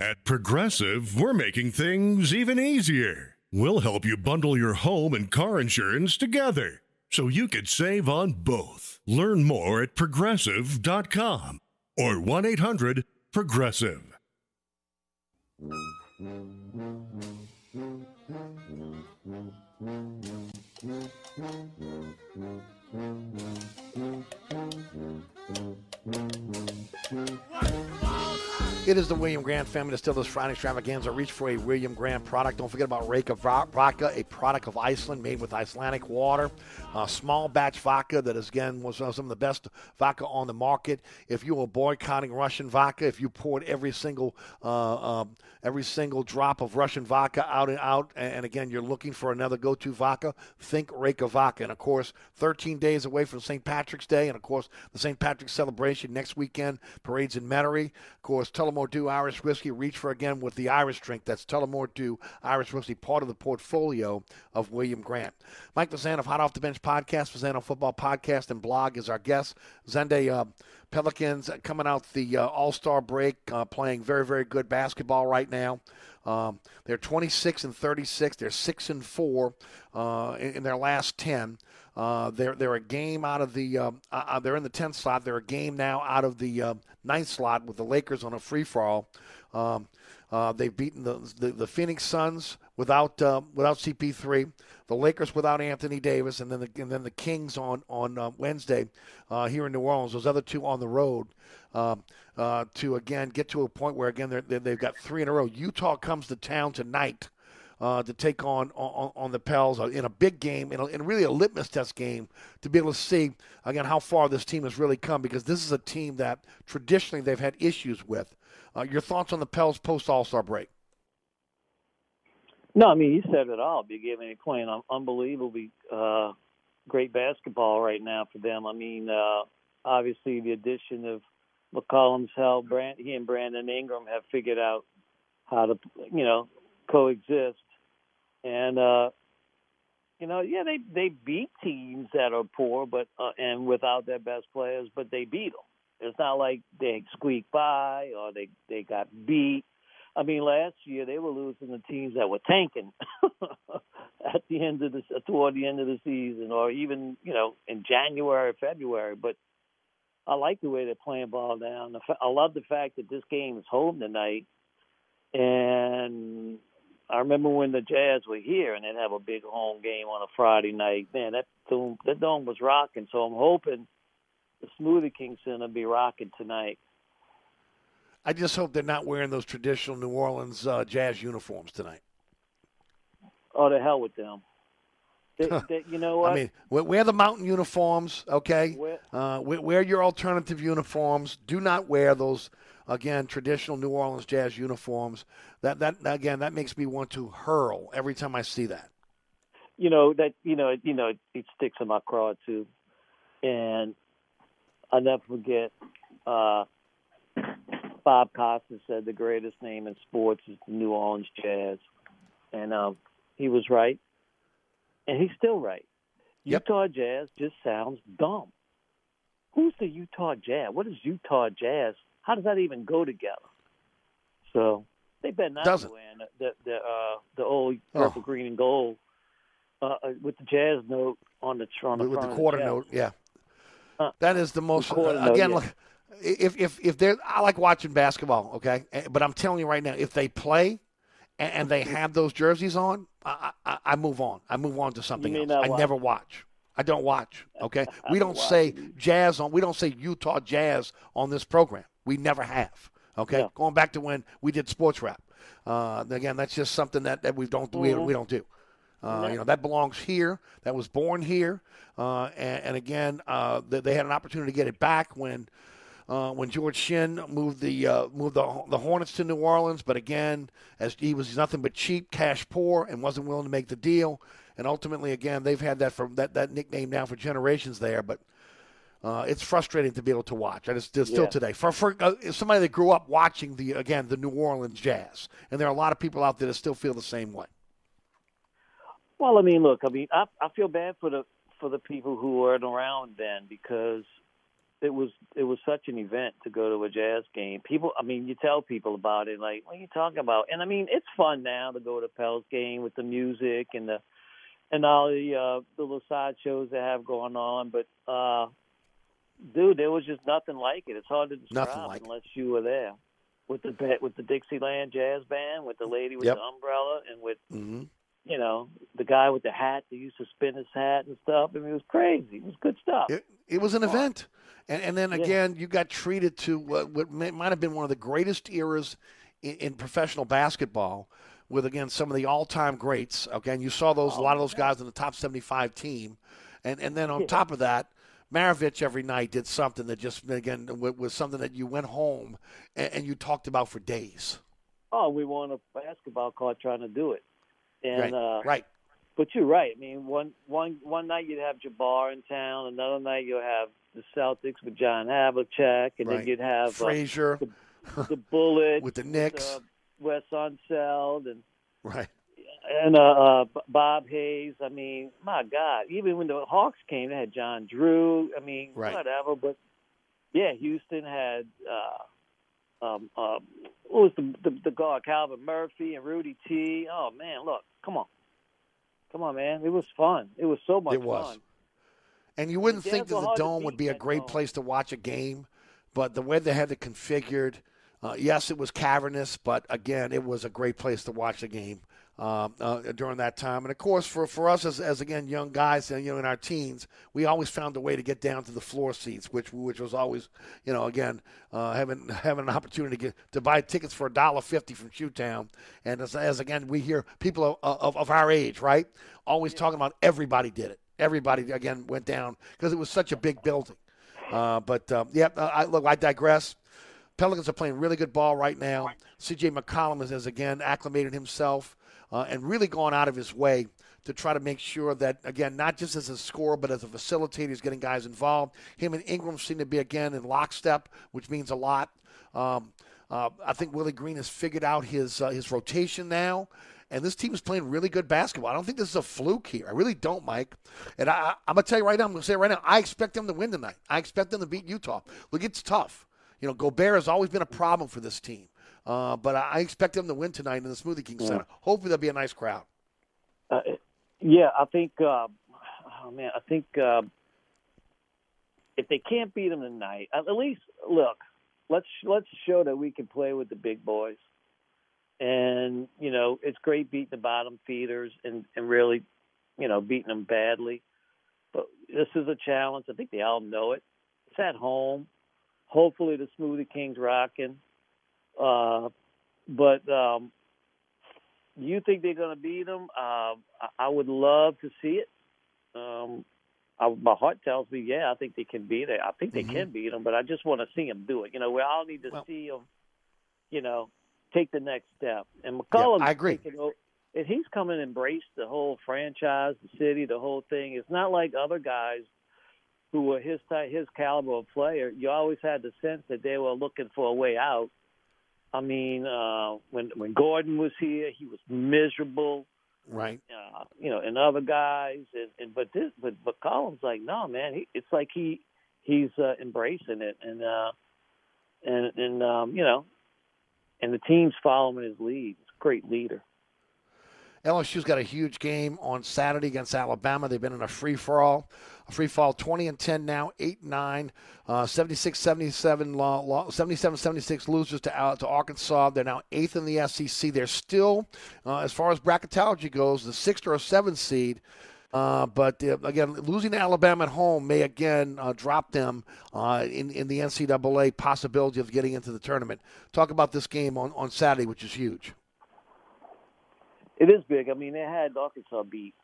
At Progressive, we're making things even easier. We'll help you bundle your home and car insurance together so you could save on both. Learn more at progressive.com or 1 800 Progressive.
It is the William Grant family Distillers Friday Extravaganza. Reach for a William Grant product. Don't forget about Reyka Vodka, a product of Iceland made with Icelandic water. Uh, small batch vodka that is, again, was some of the best vodka on the market. If you were boycotting Russian vodka, if you poured every single uh, um, every single drop of Russian vodka out and out, and again, you're looking for another go-to vodka, think Reyka Vodka. And of course, 13 days away from St. Patrick's Day, and of course, the St. Patrick's celebration next weekend, parades in Metairie. Of course, Tullamore Dew Irish Whiskey. Reach for again with the Irish drink. That's Tullamore Dew Irish Whiskey, part of the portfolio of William Grant. Mike Fazan of Hot Off the Bench podcast, Fazano Football podcast, and blog is our guest. Zende uh, Pelicans coming out the uh, All Star break, uh, playing very very good basketball right now. Um, they're 26 and 36. They're six and four uh, in, their last 10. Uh, they're they're a game out of the uh, uh they're in the 10th slot. They're a game now out of the uh, ninth slot with the Lakers on a free for all. Um, they've beaten the, the, the Phoenix Suns without without CP3, the Lakers without Anthony Davis, and then the and then the Kings on on Wednesday here in New Orleans. Those other two on the road. Um, uh, to again get to a point where again they're, they've got three in a row. Utah comes to town tonight uh, to take on, on, on the Pels uh, in a big game, in, a, in really a litmus test game to be able to see again how far this team has really come because this is a team that traditionally they've had issues with. Uh, your thoughts on the Pels post All Star break?
No, I mean you said it all. Big Game playing unbelievably uh, great basketball right now for them. I mean, uh, obviously the addition of McCollum's help. Brand, he and Brandon Ingram have figured out how to, you know, coexist. And uh, you know, yeah, they they beat teams that are poor, but uh, and without their best players, but they beat them. It's not like they squeaked by or they they got beat. I mean, last year they were losing to teams that were tanking [laughs] at the end of the toward the end of the season, or even you know in January, February. But I like the way they're playing ball down. I love the fact that this game is home tonight, and I remember when the Jazz were here and they'd have a big home game on a Friday night. Man, that dome, that dome was rocking. So I'm hoping the Smoothie King Center be rocking tonight.
I just hope they're not wearing those traditional New Orleans uh, Jazz uniforms tonight.
Oh, the hell with them. They, [laughs] they, you know what?
I mean, wear the mountain uniforms, okay? Uh, wear your alternative uniforms. Do not wear those again traditional New Orleans Jazz uniforms. That that again that makes me want to hurl every time I see that.
You know that you know you know it sticks in my craw too, and I never forget. Uh, Bob Costas said the greatest name in sports is the New Orleans Jazz, and um, he was right and he's still right. Yep. Utah Jazz just sounds dumb. Who's the Utah Jazz? What is Utah Jazz? How does that even go together? So they better not
Doesn't.
win the the uh, the old purple, oh. green, and gold uh, uh, with the Jazz note on the on the
with the quarter
the
note. Yeah, uh, that is the most.
The
uh, again,
note,
look, if if if they're, I like watching basketball. Okay, but I'm telling you right now, if they play and, and they have those jerseys on, I, I, I, move on. I move on to something else. I
watch.
never watch. I don't watch. Okay, [laughs] we don't say jazz on. We don't say Utah Jazz on this program. We never have. Okay,
yeah.
going back to when we did sports rap. Uh, again, that's just something that, that we don't mm-hmm. we, we don't do. Uh, You know that belongs here. That was born here. Uh, and, and, again, uh, they, they, had an opportunity to get it back when uh, when George Shinn moved the uh, moved the, the Hornets to New Orleans. But again, as he was nothing but cheap, cash poor, and wasn't willing to make the deal. And ultimately, again, they've had that from that, that nickname now for generations there. But uh, it's frustrating to be able to watch. And it's, it's still
yeah.
today for for uh, somebody that grew up watching the again the New Orleans Jazz, and there are a lot of people out there that still feel the same way.
Well, I mean, look, I mean, I, I feel bad for the for the people who weren't around then because it was it was such an event to go to a jazz game. People, I mean, you tell people about it, like, what are you talking about? And I mean, it's fun now to go to Pels game with the music and the and all the uh, the little side shows they have going on. But uh, dude, there was just nothing like it. It's hard to describe
like
unless you were there with the with the Dixieland Jazz Band, with the lady with
yep.
the umbrella, and with
mm-hmm.
You know, the guy with the hat that used to spin his hat and stuff. I mean, it was crazy. It was good stuff.
It, it was an event. And, and then
Yeah.
again, you got treated to what, what may, might have been one of the greatest eras in, in professional basketball with, again, some of the all time greats. Okay. And you saw those, a oh, lot of those guys in the top 75 team. And, and then on
Yeah.
top of that, Maravich every night did something that just, again, was something that you went home and, and you talked about for days.
Oh, we won a basketball card trying to do it. And
right.
uh
right.
but you're right. I mean, one one one night you'd have Jabbar in town, another night you'll have the Celtics with John Havlicek, and
Right.
then you'd have uh,
Frazier
the, [laughs] the Bullet
with the Knicks.
uh, Wes Unseld, and
Right.
and uh, uh, Bob Hayes. I mean, my God, even when the Hawks came, they had John Drew. I mean,
Right.
whatever. But yeah, Houston had uh, um, uh, what was the, the the guard Calvin Murphy and Rudy T. Oh man, look, come on, come on, man, it was fun. It was so much
It was.
fun.
And you wouldn't
The
think that the dome would be a great place to watch a game, but the way they had it configured, uh, yes, it was cavernous, but again, it was a great place to watch the game um, uh, during that time. And of course, for, for us as, as again young guys, and you know, in our teens, we always found a way to get down to the floor seats, which which was always, you know, again uh, having [laughs] having an opportunity to get to buy tickets for a dollar fifty from Shoetown. And as, as again, we hear people of, of, of our age, right, always talking about everybody did it. Everybody again went down because it was such a big building. Uh, but um, yeah, uh, I, look, I digress. Pelicans are playing really good ball right now. C.J. McCollum has, has again acclimated himself uh, and really gone out of his way to try to make sure that again, not just as a scorer but as a facilitator, he's getting guys involved. Him and Ingram seem to be again in lockstep, which means a lot. Um, uh, I think Willie Green has figured out his uh, his rotation now. And this team is playing really good basketball. I don't think this is a fluke here. I really don't, Mike. And I, I'm going to tell you right now, I'm going to say it right now, I expect them to win tonight. I expect them to beat Utah. Look, it's tough. You know, Gobert has always been a problem for this team. Uh, but I expect them to win tonight in the Smoothie King
Yeah.
Center. Hopefully, there'll be a nice crowd.
Uh, yeah, I think. Uh, oh man, I think uh, if they can't beat them tonight, at at least look. Let's let's show that we can play with the big boys, and you know it's great beating the bottom feeders and and really, you know, beating them badly. But this is a challenge. I think they all know it. It's at home. Hopefully, the Smoothie King's rocking. Uh, but um, do you think they're going to beat them? Uh, I, I would love to see it. Um, I, my heart tells me, yeah, I think they can beat it. I think they
Mhm.
can beat them, but I just want to see them do it. You know, we all need to
Well-
see them. You know, take the next step. And McCollum,
I agree.
and he's come and embraced the whole franchise, the city, the whole thing. It's not like other guys who were his type, his caliber of player. You always had the sense that they were looking for a way out. I mean, uh, when when Gordon was here, he was miserable.
Right.
Uh, you know, and other guys, and, and but this, but but Collins like, no, man, he, it's like he he's uh, embracing it, and uh, and and um, you know, and the team's following his lead. He's a great leader.
LSU's got a huge game on Saturday against Alabama. They've been in a free for all. A free fall 20 and 10 now, 8 9, uh, 76 77, 77 76 losers to, uh, to Arkansas. They're now eighth in the SEC. They're still, uh, as far as bracketology goes, the sixth or seventh seed. Uh, but uh, again, losing to Alabama at home may again uh, drop them uh, in, in the NCAA possibility of getting into the tournament. Talk about this game on, on Saturday, which is huge.
It is big. I mean, they had Arkansas beat.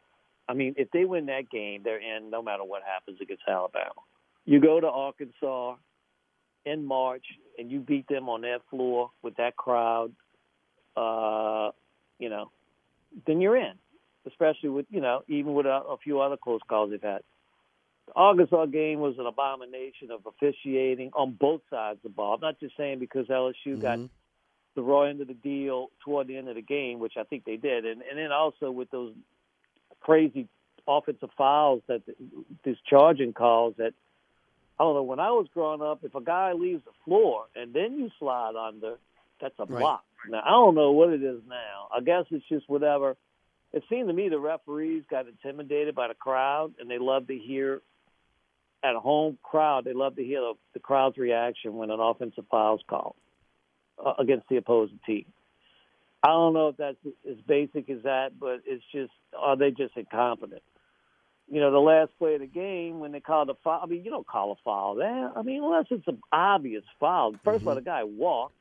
I mean, if they win that game, they're in no matter what happens against Alabama. You go to Arkansas in March and you beat them on that floor with that crowd, uh, you know, then you're in. Especially with, you know, even with a, a few other close calls they've had. The Arkansas game was an abomination of officiating on both sides of the ball. I'm not just saying because LSU got the raw end of the deal toward the end of the game, which I think they did, and and then also with those crazy offensive fouls that these charging calls that I don't know. When I was growing up, if a guy leaves the floor and then you slide under, that's a
Right.
block. Now I don't know what it is now. I guess it's just whatever. It seemed to me the referees got intimidated by the crowd, and they love to hear at a home crowd. They love to hear the, the crowd's reaction when an offensive foul is called uh, against the opposing team. I don't know if that's as basic as that, but it's just are they just incompetent? You know, the last play of the game when they called a foul. I mean, you don't call a foul there. I mean, unless it's an obvious foul. 1st of all, the guy walked.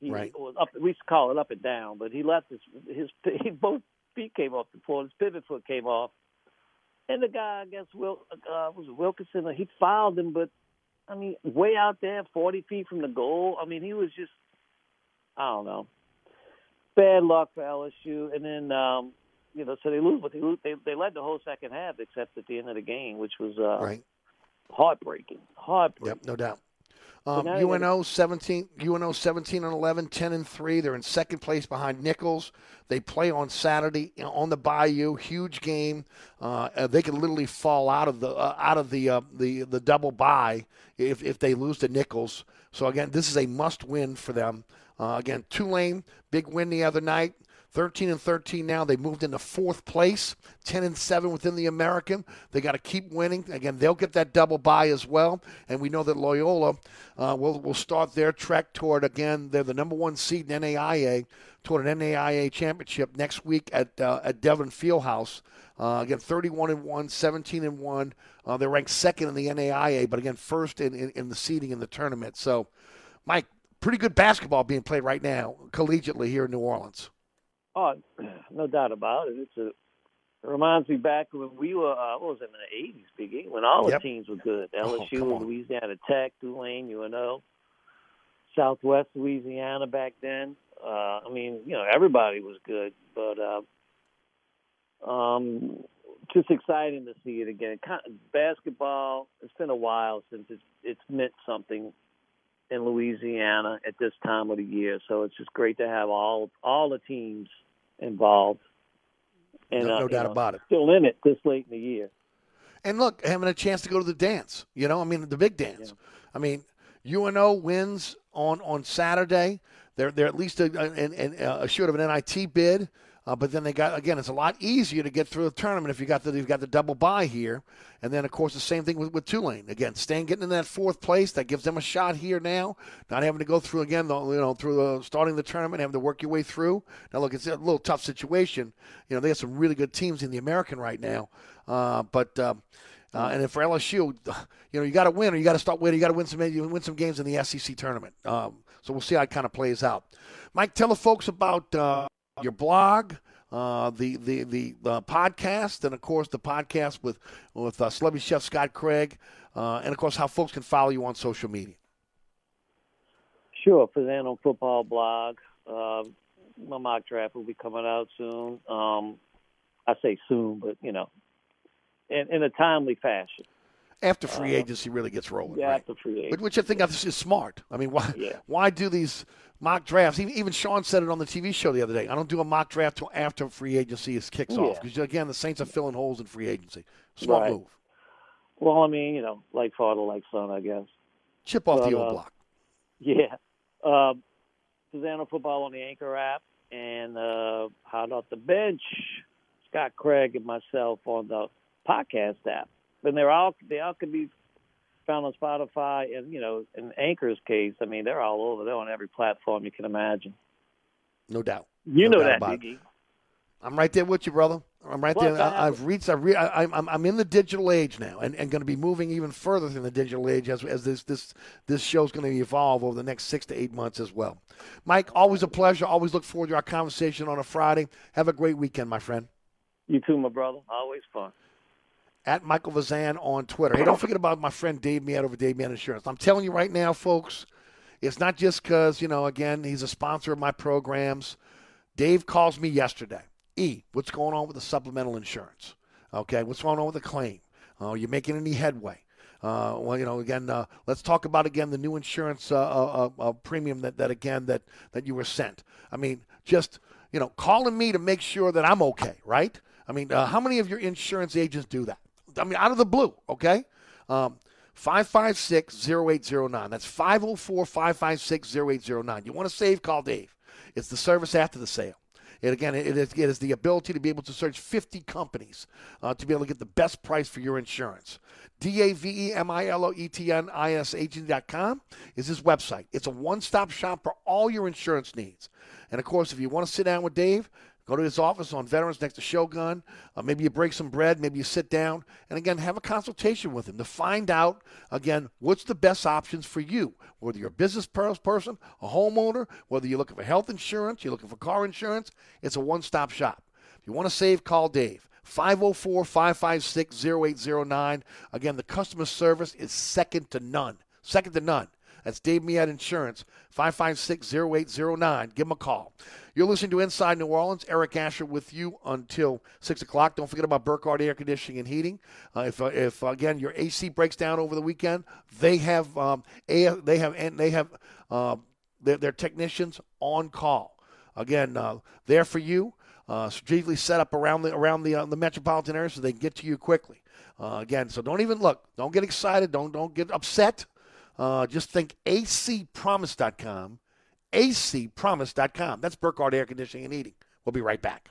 He
Right.
was up. We used to call it up and down, but he left his his [laughs] he, both feet came off the floor. His pivot foot came off, and the guy, I guess, Will uh, was Wilkinson. He fouled him, but I mean, way out there, forty feet from the goal. I mean, he was just, I don't know, bad luck for LSU. And then, um, you know, so they lose, but they lose, they they led the whole second half except at the end of the game, which was uh,
Right.
heartbreaking. Heartbreaking.
Yep, no doubt. Um, UNO 17, UNO 17 and 11, 10 and 3. They're in second place behind Nicholls. They play on Saturday on the Bayou. Huge game. Uh, uh, they could literally fall out of the uh, out of the uh, the the double bye if if they lose to Nicholls. So again, this is a must win for them. Uh, again, Tulane big win the other night. 13 and 13 now. They moved into fourth place, 10 and 7 within the American. They got to keep winning. Again, they'll get that double bye as well. And we know that Loyola uh, will, will start their trek toward, again, they're the number one seed in NAIA, toward an NAIA championship next week at, uh, at Devon Fieldhouse. Uh, again, 31 and 1, 17 and 1. Uh, they're ranked second in the NAIA, but again, first in, in, in the seeding in the tournament. So, Mike, pretty good basketball being played right now collegiately here in New Orleans.
Oh, [clears throat] no doubt about it. It's a. It reminds me back when we were, uh, what was it, in the eighties, beginning when all the
Yep.
teams were good.
Oh,
LSU,
on.
Louisiana Tech, Tulane, UNO, Southwest Louisiana back then. Uh, I mean, you know, everybody was good, but uh, um, just exciting to see it again. Kind of basketball. It's been a while since it's it's meant something in Louisiana at this time of the year. So it's just great to have all all the teams involved. And
No-
uh,
no doubt
know,
about it.
Still in it this late in the year.
And look, having a chance to go to the dance, you know, I mean, the big dance. I mean, UNO wins on on Saturday. They're they're at least a, an an- uh, assured of an NIT bid. Uh, but then they got again. It's a lot easier to get through the tournament if you got the you've got the double bye here, and then of course the same thing with, with Tulane. Again, staying getting in that fourth place that gives them a shot here now. Not having to go through again, the, you know, through the, starting the tournament, having to work your way through. Now look, it's a little tough situation. You know, they have some really good teams in the American right now, uh, but. Uh, uh, and then for LSU, [sighs] you know, you got to win or you got to start winning. You got to win some you win some games in the SEC tournament. Um, so we'll see how it kind of plays out. Mike, tell the folks about uh, your blog, uh, the, the the the podcast, and of course the podcast with with uh, celebrity chef Scott Craig, uh, and of course how folks can follow you on social media.
Sure, Fazano Football Blog. Uh, my mock draft will be coming out soon. Um, I say soon, but you know, in, in a timely fashion.
After free
Uh,
agency really gets rolling,
Yeah,
right?
after free agency.
which I think is smart. I mean, why
Yeah.
why do these mock drafts? Even, even Sean said it on the TV show the other day. I don't do a mock draft till after free agency is kicks off because again, the Saints are filling holes in free agency. Smart
Right.
move.
Well, I mean, you know, like father, like son, I guess.
Chip off
But,
the old
uh,
block.
Yeah. Um, Fazano Football on the Anchor app and uh, Hot Off the Bench, Scott Craig and myself on the podcast app. And they're all they all can be found on Spotify and you know, in Anchor's case, I mean, they're all over. They're on every platform you can imagine.
No doubt.
You
No
know
doubt
that. Biggie.
I'm right there with you, brother. I'm right
Look,
there.
I have-
reached. I've re- I, I'm, I'm in the digital age now, and, and going to be moving even further in the digital age as, as this this this show's going to evolve over the next six to eight months as well. Mike, always a pleasure. Always look forward to our conversation on a Friday. Have a great weekend, my friend.
You too, my brother. Always fun.
At Michael Fazan on Twitter. Hey, don't forget about my friend Dave Mead over Dave Mead Insurance. I'm telling you right now, folks, it's not just because you know. Again, he's a sponsor of my programs. Dave calls me yesterday. E, what's going on with the supplemental insurance? Okay, what's going on with the claim? Uh, you making any headway? Uh, well, you know, again, uh, let's talk about again the new insurance uh, uh, uh, uh, premium that, that again that that you were sent. I mean, just you know, calling me to make sure that I'm okay, right? I mean, how many of your insurance agents do that? I mean, out of the blue, okay? Um, 556-0809. That's 504-556-0809. You want to save, call Dave. It's the service after the sale.
It again, it is, it is the ability to be able to search 50 companies uh, to be able to get the best price for your insurance. D A V E M I L O E T N I S agency.com is his website. It's a one stop shop for all your insurance needs. And of course, if you want to sit down with Dave, Go to his office on Veterans next to Shogun. Uh, maybe you break some bread. Maybe you sit down and again have a consultation with him to find out again what's the best options for you. Whether you're a business person, a homeowner, whether you're looking for health insurance, you're looking for car insurance, it's a one-stop shop. If you want to save, call Dave. 504 556 0809. Again, the customer service is second to none. Second to none. That's Dave Miad Insurance, 556 0809. Give him a call. You're listening to Inside New Orleans. Eric Asher with you until 6 o'clock. Don't forget about Burkhardt Air Conditioning and Heating. Uh, if, uh, if uh, again, your AC breaks down over the weekend, they have, um, a, they have, and they have uh, their, their, technicians on call. Again, uh, there for you. Uh, strategically set up around the around the the metropolitan area so they can get to you quickly. again, so don't even look. Don't get excited. Don't don't get upset. just think acpromise.com acpromise.com. That's Burkhardt Air Conditioning and Heating. We'll be right back.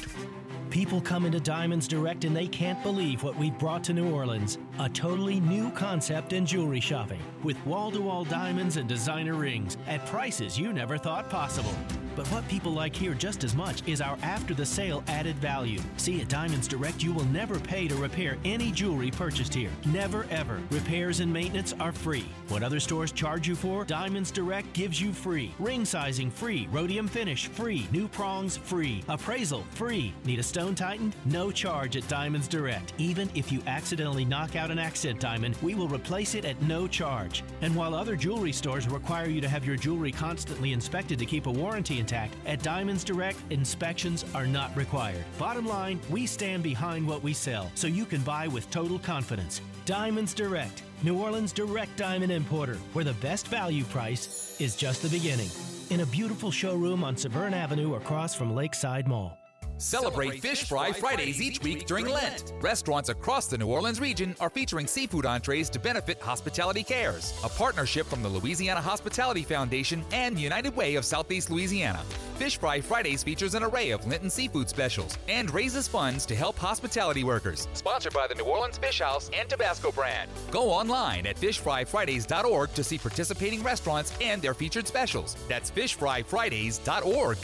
Podcast.
People come into Diamonds Direct and they can't believe what we've brought to New Orleans. A totally new concept in jewelry shopping with wall to wall diamonds and designer rings at prices you never thought possible. But what people like here just as much is our after the sale added value. See, at Diamonds Direct, you will never pay to repair any jewelry purchased here. Never ever. Repairs and maintenance are free. What other stores charge you for, Diamonds Direct gives you free. Ring sizing free. Rhodium finish free. New prongs free. Appraisal free. Need a stone tightened? No charge at Diamonds Direct. Even if you accidentally knock out an accent diamond, we will replace it at no charge. And while other jewelry stores require you to have your jewelry constantly inspected to keep a warranty intact, at Diamonds Direct, inspections are not required. Bottom line, we stand behind what we sell, so you can buy with total confidence. Diamonds Direct, New Orleans direct diamond importer, where the best value price is just the beginning. In a beautiful showroom on Severn Avenue across from Lakeside Mall.
Celebrate Fish Fry Fridays each week during Lent. Restaurants across the New Orleans region are featuring seafood entrees to benefit Hospitality Cares, a partnership from the Louisiana Hospitality Foundation and United Way of Southeast Louisiana. Fish Fry Fridays features an array of Lenten seafood specials and raises funds to help hospitality workers. Sponsored by the New Orleans Fish House and Tabasco brand. Go online at fishfryfridays.org to see participating restaurants and their featured specials. That's fishfryfridays.org.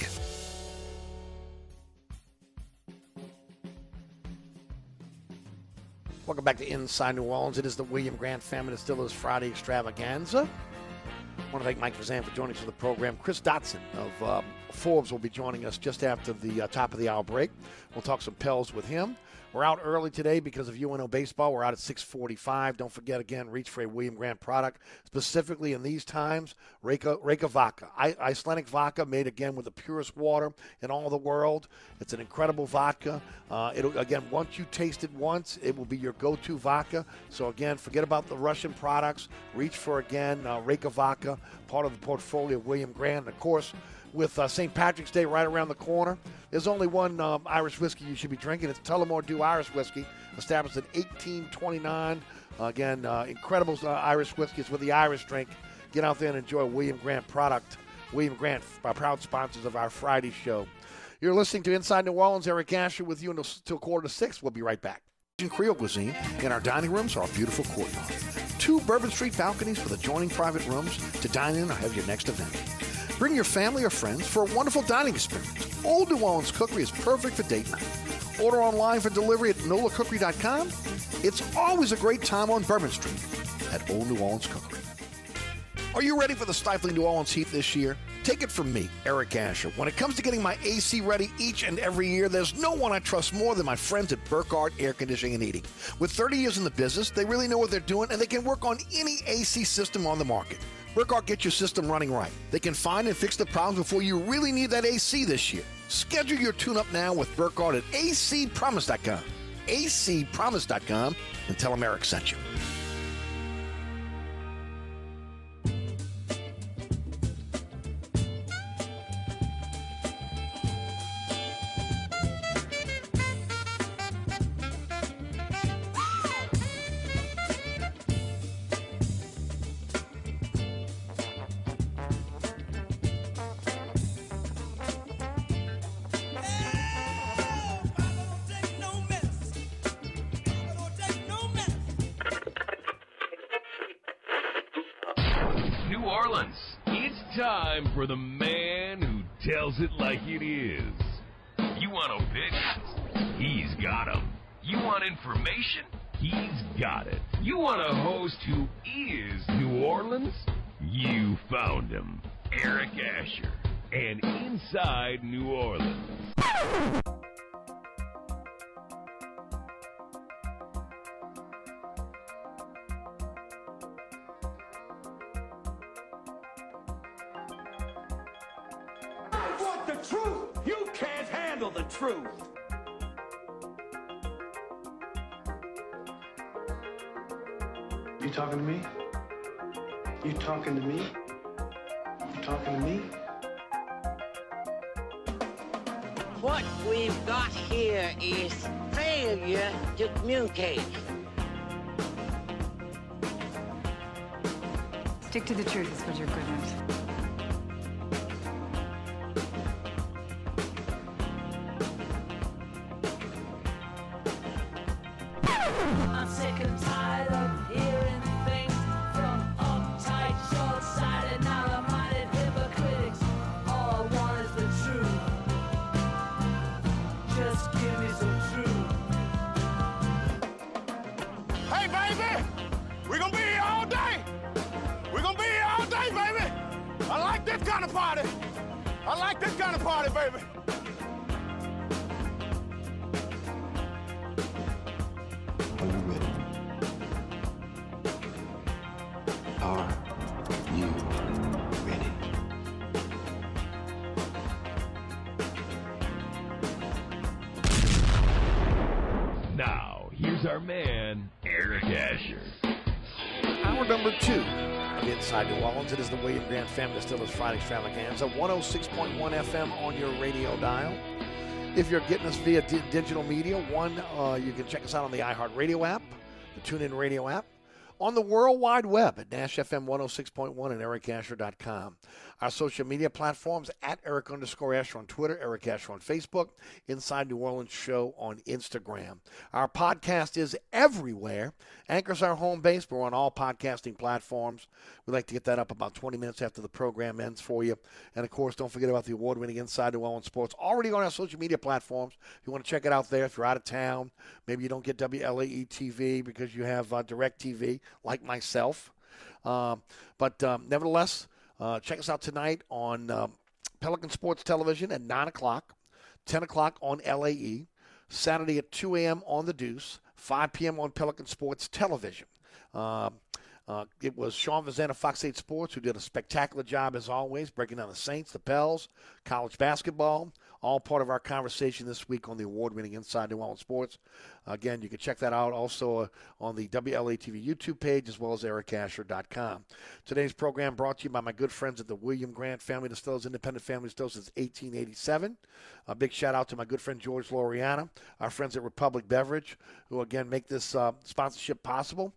Welcome back to Inside New Orleans. It is the William Grant Family Distillers Friday Extravaganza. I want to thank Mike Fazan for joining us for the program. Chris Dotson of um, Forbes will be joining us just after the uh, top of the hour break. We'll talk some Pels with him. We're out early today because of UNO baseball. We're out at 6:45. Don't forget again, reach for a William Grant product, specifically in these times. Reyka, Reyka vodka, I, Icelandic vodka, made again with the purest water in all the world. It's an incredible vodka. Uh, it'll again, once you taste it once, it will be your go-to vodka. So again, forget about the Russian products. Reach for again uh, Reyka vodka, part of the portfolio of William Grant, and of course with uh, St. Patrick's Day right around the corner. There's only one um, Irish whiskey you should be drinking. It's Tullamore Dew Irish Whiskey, established in 1829. Uh, again, uh, incredible uh, Irish whiskey. It's with the Irish drink. Get out there and enjoy William Grant product. William Grant, our proud sponsors of our Friday show. You're listening to Inside New Orleans. Eric Asher with you until quarter to six. We'll be right back. Creole cuisine in our dining rooms or our beautiful courtyard. Two Bourbon Street balconies with adjoining private rooms to dine in or have your next event. Bring your family or friends for a wonderful dining experience. Old New Orleans Cookery is perfect for date night. Order online for delivery at nolacookery.com. It's always a great time on Bourbon Street at Old New Orleans Cookery. Are you ready for the stifling New Orleans heat this year? Take it from me, Eric Asher. When it comes to getting my AC ready each and every year, there's no one I trust more than my friends at Burkhardt Air Conditioning and Heating. With 30 years in the business, they really know what they're doing and they can work on any AC system on the market. Burkhardt gets your system running right. They can find and fix the problems before you really need that AC this year. Schedule your tune-up now with Burkhardt at acpromise.com. acpromise.com and tell them Eric sent you.
Truth. You can't handle the
truth.
You talking to me? You talking to me? You talking to me?
What we've got here is failure to communicate.
Stick to the truth is what you're good at.
Friday Extravaganza, 106.1 FM on your radio dial. If you're getting us via di- digital media, one, uh, you can check us out on the iHeartRadio app, the TuneIn Radio app, on the World Wide Web at NashFM 106.1 and ericasher.com. Our social media platforms at Eric underscore Asher on Twitter, Eric Asher on Facebook, Inside New Orleans Show on Instagram. Our podcast is everywhere. Anchor's our home base. We're on all podcasting platforms. we'd like to get that up about 20 minutes after the program ends for you. And of course, don't forget about the award winning Inside New Orleans Sports already on our social media platforms. If you want to check it out there, if you're out of town, maybe you don't get WLAE TV because you have uh, Direct TV, like myself. Um, but um, nevertheless, uh, check us out tonight on um, Pelican Sports Television at 9 o'clock, 10 o'clock on LAE, Saturday at 2 a.m. on The Deuce, 5 p.m. on Pelican Sports Television. Um, uh, it was Sean Fazan of Fox 8 Sports who did a spectacular job, as always, breaking down the Saints, the Pels, college basketball, all part of our conversation this week on the award winning Inside New Orleans Sports. Again, you can check that out also uh, on the WLAE TV YouTube page as well as ericasher.com. Today's program brought to you by my good friends at the William Grant Family Distillers, independent family distillers since 1887. A big shout out to my good friend George Loriana, our friends at Republic Beverage, who again make this uh, sponsorship possible.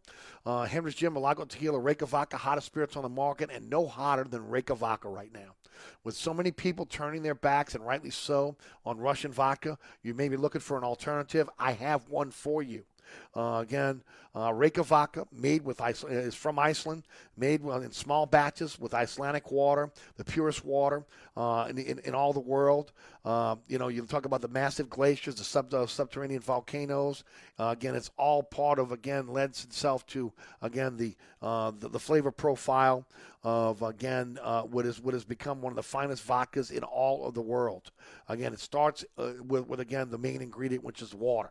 Uh, Hendrick's Gin, Milagro Tequila, Reyka Vodka, hottest spirits on the market, and no hotter than Reyka Vodka right now. With so many people turning their backs, and rightly so, on Russian vodka, you may be looking for an alternative. I have one for you. Uh, again, uh, Reyka vodka, made with is from Iceland, made in small batches with Icelandic water, the purest water uh, in, in, in, all the world. Uh, you know, you talk about the massive glaciers, the sub, uh, subterranean volcanoes. Uh, again, it's all part of again lends itself to again the uh, the, the, flavor profile of again what is what has become one of the finest vodkas in all of the world. Again, it starts with, with again the main ingredient, which is water.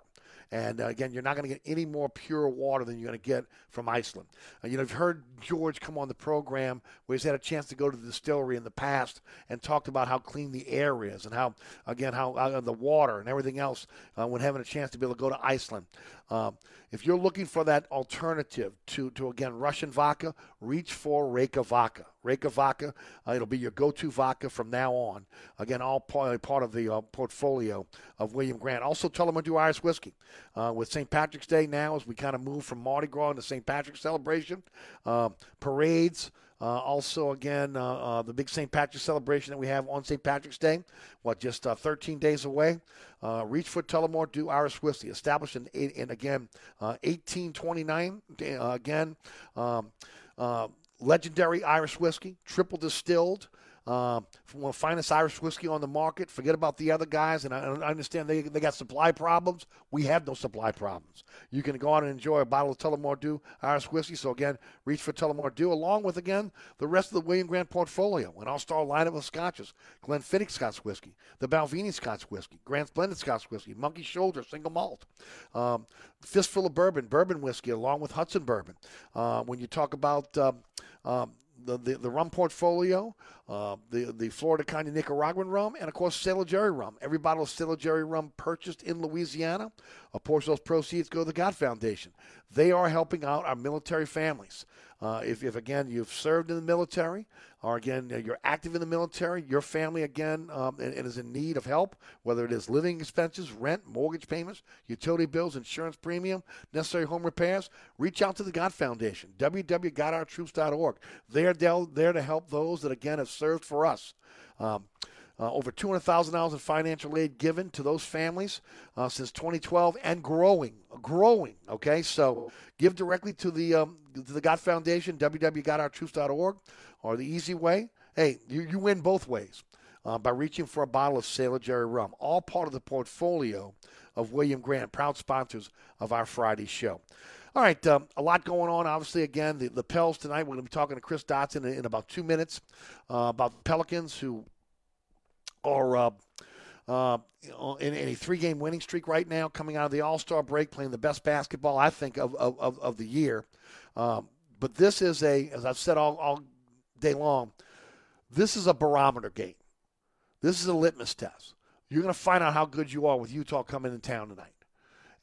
And uh, again, you're not going to get any more pure water than you're going to get from Iceland. Uh, you know, you've heard George come on the program where he's had a chance to go to the distillery in the past and talked about how clean the air is and how, again, how uh, the water and everything else uh, when having a chance to be able to go to Iceland. Um, if you're looking for that alternative to, to again, Russian vodka, reach for Reyka vodka. Reyka vodka, uh, it'll be your go to vodka from now on. Again, all part, part of the uh, portfolio of William Grant. Also, Tullamore Dew Irish whiskey. Uh, with St. Patrick's Day now, as we kind of move from Mardi Gras into St. Patrick's celebration, uh, parades. Uh, also, again, uh, uh, the big St. Patrick's celebration that we have on St. Patrick's Day, what, just uh, 13 days away. Reach for Tullamore Dew Irish Whiskey, established in, in again, 1829. again, um, legendary Irish whiskey, triple distilled. Uh, one of the finest Irish whiskey on the market. Forget about the other guys, and I, I, understand they, they got supply problems. We have no supply problems. You can go out and enjoy a bottle of Tullamore Dew Irish whiskey. So again, reach for Tullamore Dew, along with again the rest of the William Grant portfolio, an all-star lineup of scotches: Glenfiddich Scotch whiskey, the Balvenie Scotch whiskey, Grant's Blended Scotch whiskey, Monkey Shoulder single malt, um, fistful of bourbon, bourbon whiskey, along with Hudson bourbon. Uh, when you talk about um, um, the, the, the rum portfolio, uh, the the Flor de Caña Nicaraguan rum, and of course Sailor Jerry rum. Every bottle of Sailor Jerry rum purchased in Louisiana, a portion of those proceeds go to the God Foundation. They are helping out our military families. Uh, if, if, again, you've served in the military, or again, you're active in the military, your family, again, um, and, and, is in need of help, whether it is living expenses, rent, mortgage payments, utility bills, insurance premium, necessary home repairs, reach out to the God Foundation, www.godourtroops.org. They're there to help those that, again, have served for us. Um, uh, over $200,000 in financial aid given to those families uh, since 2012 and growing, growing. Okay, so give directly to the um, to the God Foundation, www.godourtroops.org, or the easy way. Hey, you, you win both ways uh, by reaching for a bottle of Sailor Jerry rum, all part of the portfolio of William Grant, proud sponsors of our Friday show. All right, um, a lot going on. Obviously, again, the, the Pels tonight. We're going to be talking to Chris Dotson in, in about two minutes uh, about the Pelicans, who are uh, uh, in, in, a three-game winning streak right now, coming out of the All-Star break, playing the best basketball I think of of, of, of the year. Um, but this is a, as I've said all, all day long, this is a barometer game. This is a litmus test. You're going to find out how good you are with Utah coming in town tonight.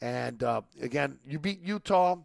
And uh, again, you beat Utah.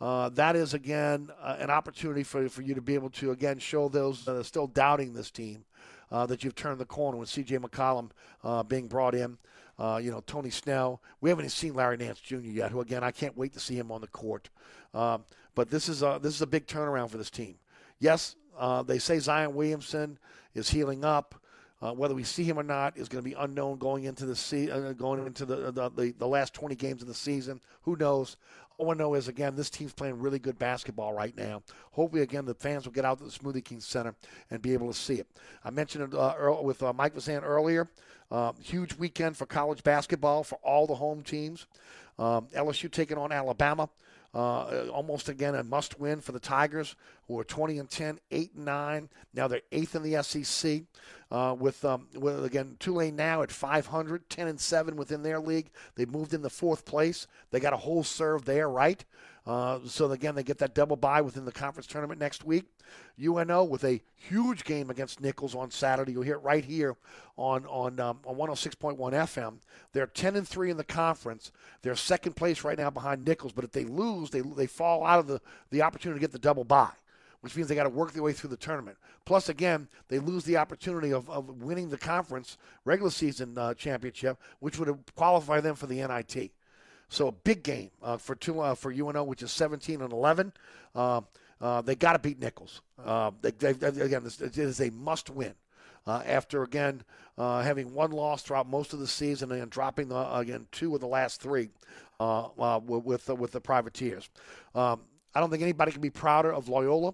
uh, that is again uh, an opportunity for, for you to be able to again show those that are still doubting this team uh, that you've turned the corner with C.J. McCollum uh, being brought in. Uh, you know Tony Snell. We haven't even seen Larry Nance Jr. yet. Who again I can't wait to see him on the court. Um, but this is a, this is a big turnaround for this team. Yes, uh, they say Zion Williamson is healing up. Uh, whether we see him or not is going to be unknown going into the se- uh, going into the, the, the the last 20 games of the season. Who knows? All I know is again this team's playing really good basketball right now. Hopefully, again the fans will get out to the Smoothie King Center and be able to see it. I mentioned it uh, with uh, Mike Fazan earlier. Uh, huge weekend for college basketball for all the home teams. Um, LSU taking on Alabama. Uh, almost again a must win for the Tigers, who are 20 and 10, 8 and 9. Now they're eighth in the SEC. Uh, with, um, with again Tulane now at 500, 10 and 7 within their league. They moved in the fourth place. They got a whole serve there, right? Uh, so again, they get that double bye within the conference tournament next week. UNO with a huge game against Nicholls on Saturday. You'll hear it right here on on um, on 106.1 FM. They're 10 and three in the conference. They're second place right now behind Nicholls. But if they lose, they they fall out of the the opportunity to get the double bye which means they got to work their way through the tournament. Plus, again, they lose the opportunity of, of winning the conference regular season uh, championship, which would qualify them for the NIT. So a big game uh, for two, uh, for UNO, which is 17 and 11. Uh, uh they got to beat Nicholls. Uh, they, they, again, this, is a must win. Uh, after again having one loss throughout most of the season and dropping the, again two of the last three with with the Privateers, um, I don't think anybody can be prouder of Loyola.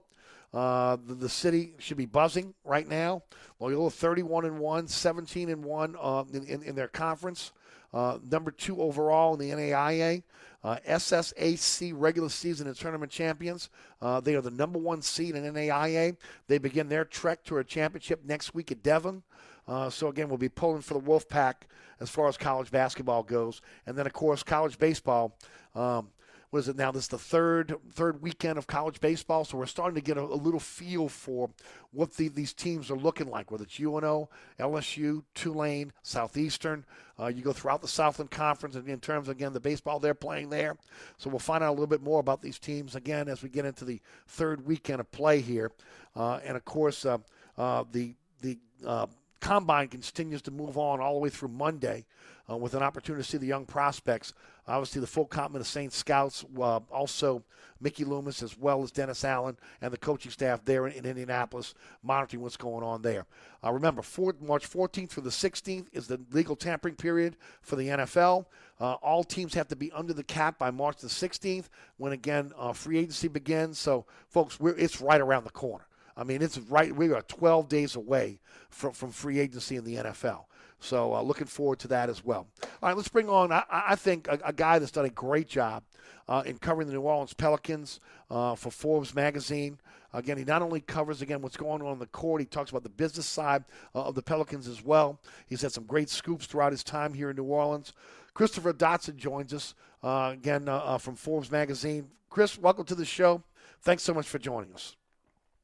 Uh, the, the, city should be buzzing right now. Loyola 31 and 1, 17 and 1 uh, in, in, in, their conference uh, number two overall in the NAIA. Uh, SSAC regular season and tournament champions. Uh, they are the number one seed in NAIA. They begin their trek to a championship next week at Devon. Uh, so again, we'll be pulling for the Wolfpack as far as college basketball goes, and then of course college baseball. Um, what is it now? This is the third third weekend of college baseball, so we're starting to get a, a little feel for what the, these teams are looking like. Whether it's UNO, LSU, Tulane, Southeastern, uh, you go throughout the Southland Conference, and in terms of, again the baseball they're playing there. So we'll find out a little bit more about these teams again as we get into the third weekend of play here, uh, and of course uh, uh the the uh, combine continues to move on all the way through Monday uh, with an opportunity to see the young prospects. Obviously, the full complement of Saints Scouts, uh, also Mickey Loomis, as well as Dennis Allen and the coaching staff there in, in Indianapolis, monitoring what's going on there. Uh, remember, four, March 14th through the 16th is the legal tampering period for the NFL. Uh, all teams have to be under the cap by March the 16th, when again uh, free agency begins. So, folks, it's right around the corner. I mean, it's right. We are 12 days away from, from free agency in the NFL. So uh, looking forward to that as well. All right, let's bring on, I, I think, a, a, guy that's done a great job uh, in covering the New Orleans Pelicans uh, for Forbes magazine. Again, he not only covers again what's going on on the court, he talks about the business side uh, of the Pelicans as well. He's had some great scoops throughout his time here in New Orleans. Christopher Dotson joins us uh, again uh, from Forbes magazine. Chris, welcome to the show. Thanks so much for joining us.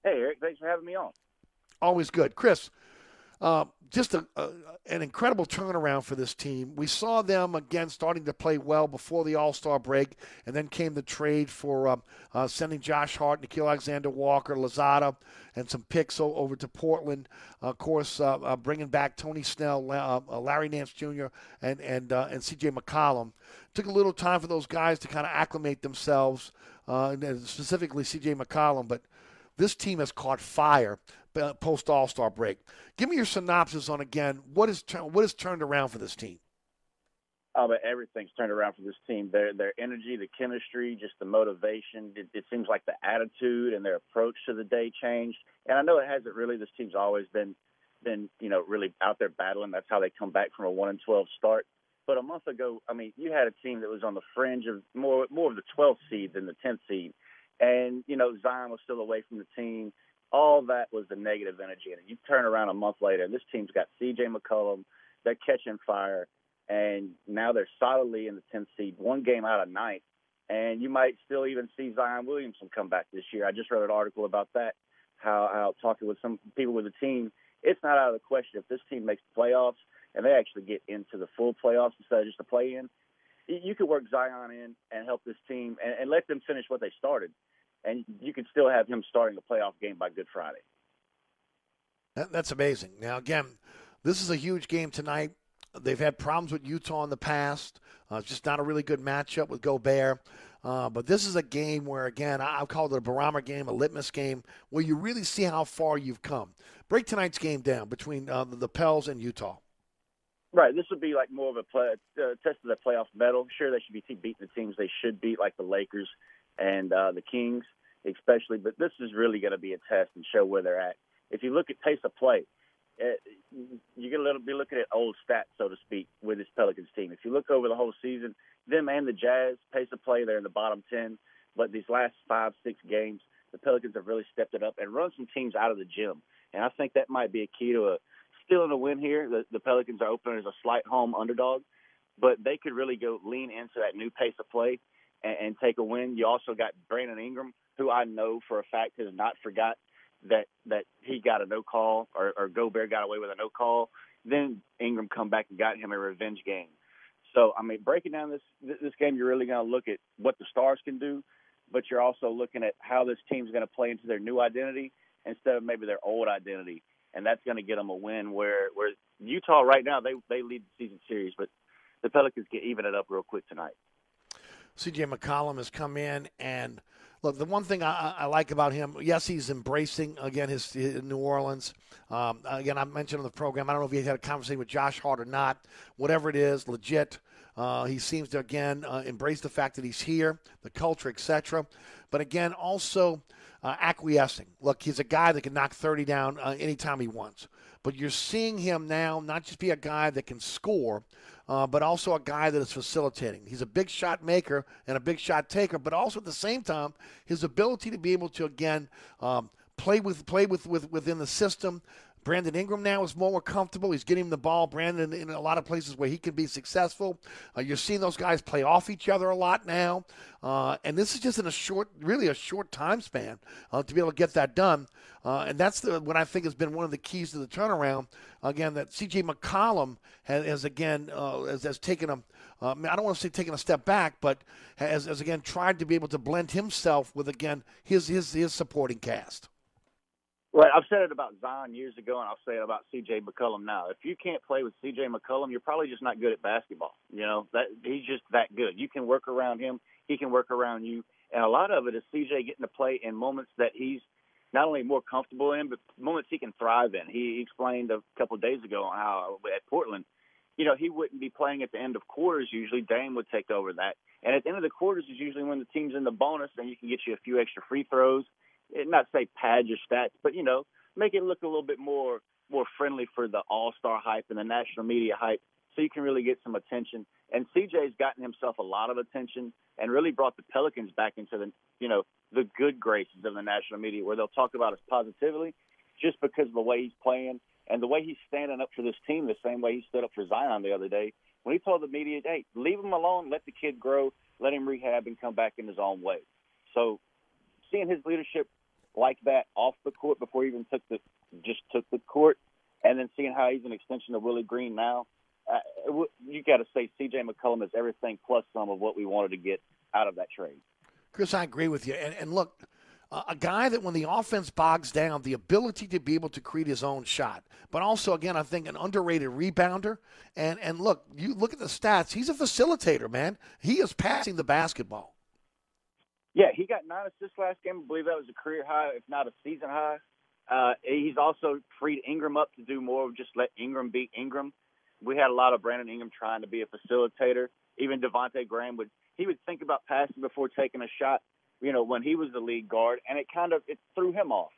Hey, Eric, thanks for having me on.
Always good. Chris, uh, just a, a, an incredible turnaround for this team. We saw them again starting to play well before the All Star break, and then came the trade for um, uh, sending Josh Hart, Nickeil Alexander Walker, Louzada, and some picks over to Portland. Uh, of course, uh, uh bringing back Tony Snell, uh, Larry Nance Jr., and and and C.J. McCollum. Took a little time for those guys to kind of acclimate themselves, and specifically C.J. McCollum, but this team has caught fire uh, post All Star break. Give me your synopsis on again what is what is turned around for this team.
Oh, but everything's turned around for this team. Their their energy, the chemistry, just the motivation. It, it seems like the attitude and their approach to the day changed. And I know it hasn't really. This team's always been been you know really out there battling. That's how they come back from a one and twelve start. But a month ago, I mean, you had a team that was on the fringe of more more of the 12th seed than the 10th seed, and you know Zion was still away from the team all that was the negative energy. And you turn around a month later, and this team's got C.J. McCollum. They're catching fire, and now they're solidly in the 10th seed, one game out of ninth. And you might still even see Zion Williamson come back this year. I just read an article about that. How, how talking with some people with the team, it's not out of the question if this team makes the playoffs and they actually get into the full playoffs instead of just a play-in. You could work Zion in and help this team and, and let them finish what they started, and you could still have him starting a playoff game by Good Friday.
That, that's amazing. Now, again, this is a huge game tonight. They've had problems with Utah in the past. Uh, it's just not a really good matchup with Gobert. Uh, but this is a game where, again, I, have called it a barometer game, a litmus game, where you really see how far you've come. Break tonight's game down between uh, the, the Pels and Utah.
Right. This would be like more of a play, uh, test of the playoff mettle. Sure, they should be beating the teams they should beat, like the Lakers and uh, the Kings, especially. But this is really going to be a test and show where they're at. If you look at pace of play, uh, you're going to be looking at old stats, so to speak, with this Pelicans team. If you look over the whole season, them and the Jazz pace of play, they're in the bottom ten. But these last five, six games, the Pelicans have really stepped it up and run some teams out of the gym. And I think that might be a key to a still in a win here. The, the Pelicans are opening as a slight home underdog, but they could really go lean into that new pace of play and, and take a win. You also got Brandon Ingram, who I know for a fact has not forgot that that he got a no call or, or Gobert got away with a no call. Then Ingram come back and got him a revenge game. So I mean, breaking down this this game, you're really going to look at what the stars can do, but you're also looking at how this team's going to play into their new identity instead of maybe their old identity and that's going to get them a win. Where where Utah right now they they lead the season series, but the Pelicans get even it up real quick tonight.
C.J. McCollum has come in and look. The one thing I, I like about him, yes, he's embracing again his, his New Orleans. Um, again, I mentioned on the program. I don't know if he had a conversation with Josh Hart or not. Whatever it is, legit. Uh, he seems to again uh, embrace the fact that he's here, the culture, etc. But again, also uh, acquiescing. Look, he's a guy that can knock 30 down uh, anytime he wants. But you're seeing him now not just be a guy that can score, uh, but also a guy that is facilitating. He's a big shot maker and a big shot taker, but also at the same time, his ability to be able to again um, play with play with, with within the system, Brandon Ingram now is more comfortable. He's getting the ball, Brandon, in a lot of places where he can be successful. Uh, you're seeing those guys play off each other a lot now. Uh, and this is just in a short, really a short time span uh, to be able to get that done. Uh, and that's the, what I think has been one of the keys to the turnaround. Again, that C.J. McCollum has, has again, uh, has, has, taken a, uh, I don't want to say taken a step back, but has, has again tried to be able to blend himself with, again, his, his, his supporting cast.
Right, I've said it about Zion years ago, and I'll say it about C.J. McCollum now. If you can't play with C.J. McCollum, you're probably just not good at basketball. You know that he's just that good. You can work around him, he can work around you, and a lot of it is C.J. getting to play in moments that he's not only more comfortable in, but moments he can thrive in. He explained a couple of days ago how at Portland, you know, he wouldn't be playing at the end of quarters. Usually, Dame would take over that, and at the end of the quarters is usually when the team's in the bonus, and you can get you a few extra free throws not say pad your stats, but you know, make it look a little bit more more friendly for the all star hype and the national media hype, so you can really get some attention. And CJ's gotten himself a lot of attention and really brought the Pelicans back into the you know the good graces of the national media, where they'll talk about us positively, just because of the way he's playing and the way he's standing up for this team, the same way he stood up for Zion the other day when he told the media, "Hey, leave him alone, let the kid grow, let him rehab and come back in his own way." So, seeing his leadership like that off the court before he even took the just took the court, and then seeing how he's an extension of Willie Green now. Uh, you got to say C.J. McCollum is everything plus some of what we wanted to get out of that trade.
Chris, I agree with you. And, and look, uh, a guy that when the offense bogs down, the ability to be able to create his own shot, but also again, I think an underrated rebounder. And and look, you look at the stats. He's a facilitator, man. He is passing the basketball.
Yeah, he got nine assists last game. I believe that was a career high, if not a season high. Uh, he's also freed Ingram up to do more of just let Ingram beat Ingram. We had a lot of Brandon Ingram trying to be a facilitator. Even Devonte Graham would he would think about passing before taking a shot. You know, when he was the lead guard, and it kind of it threw him off.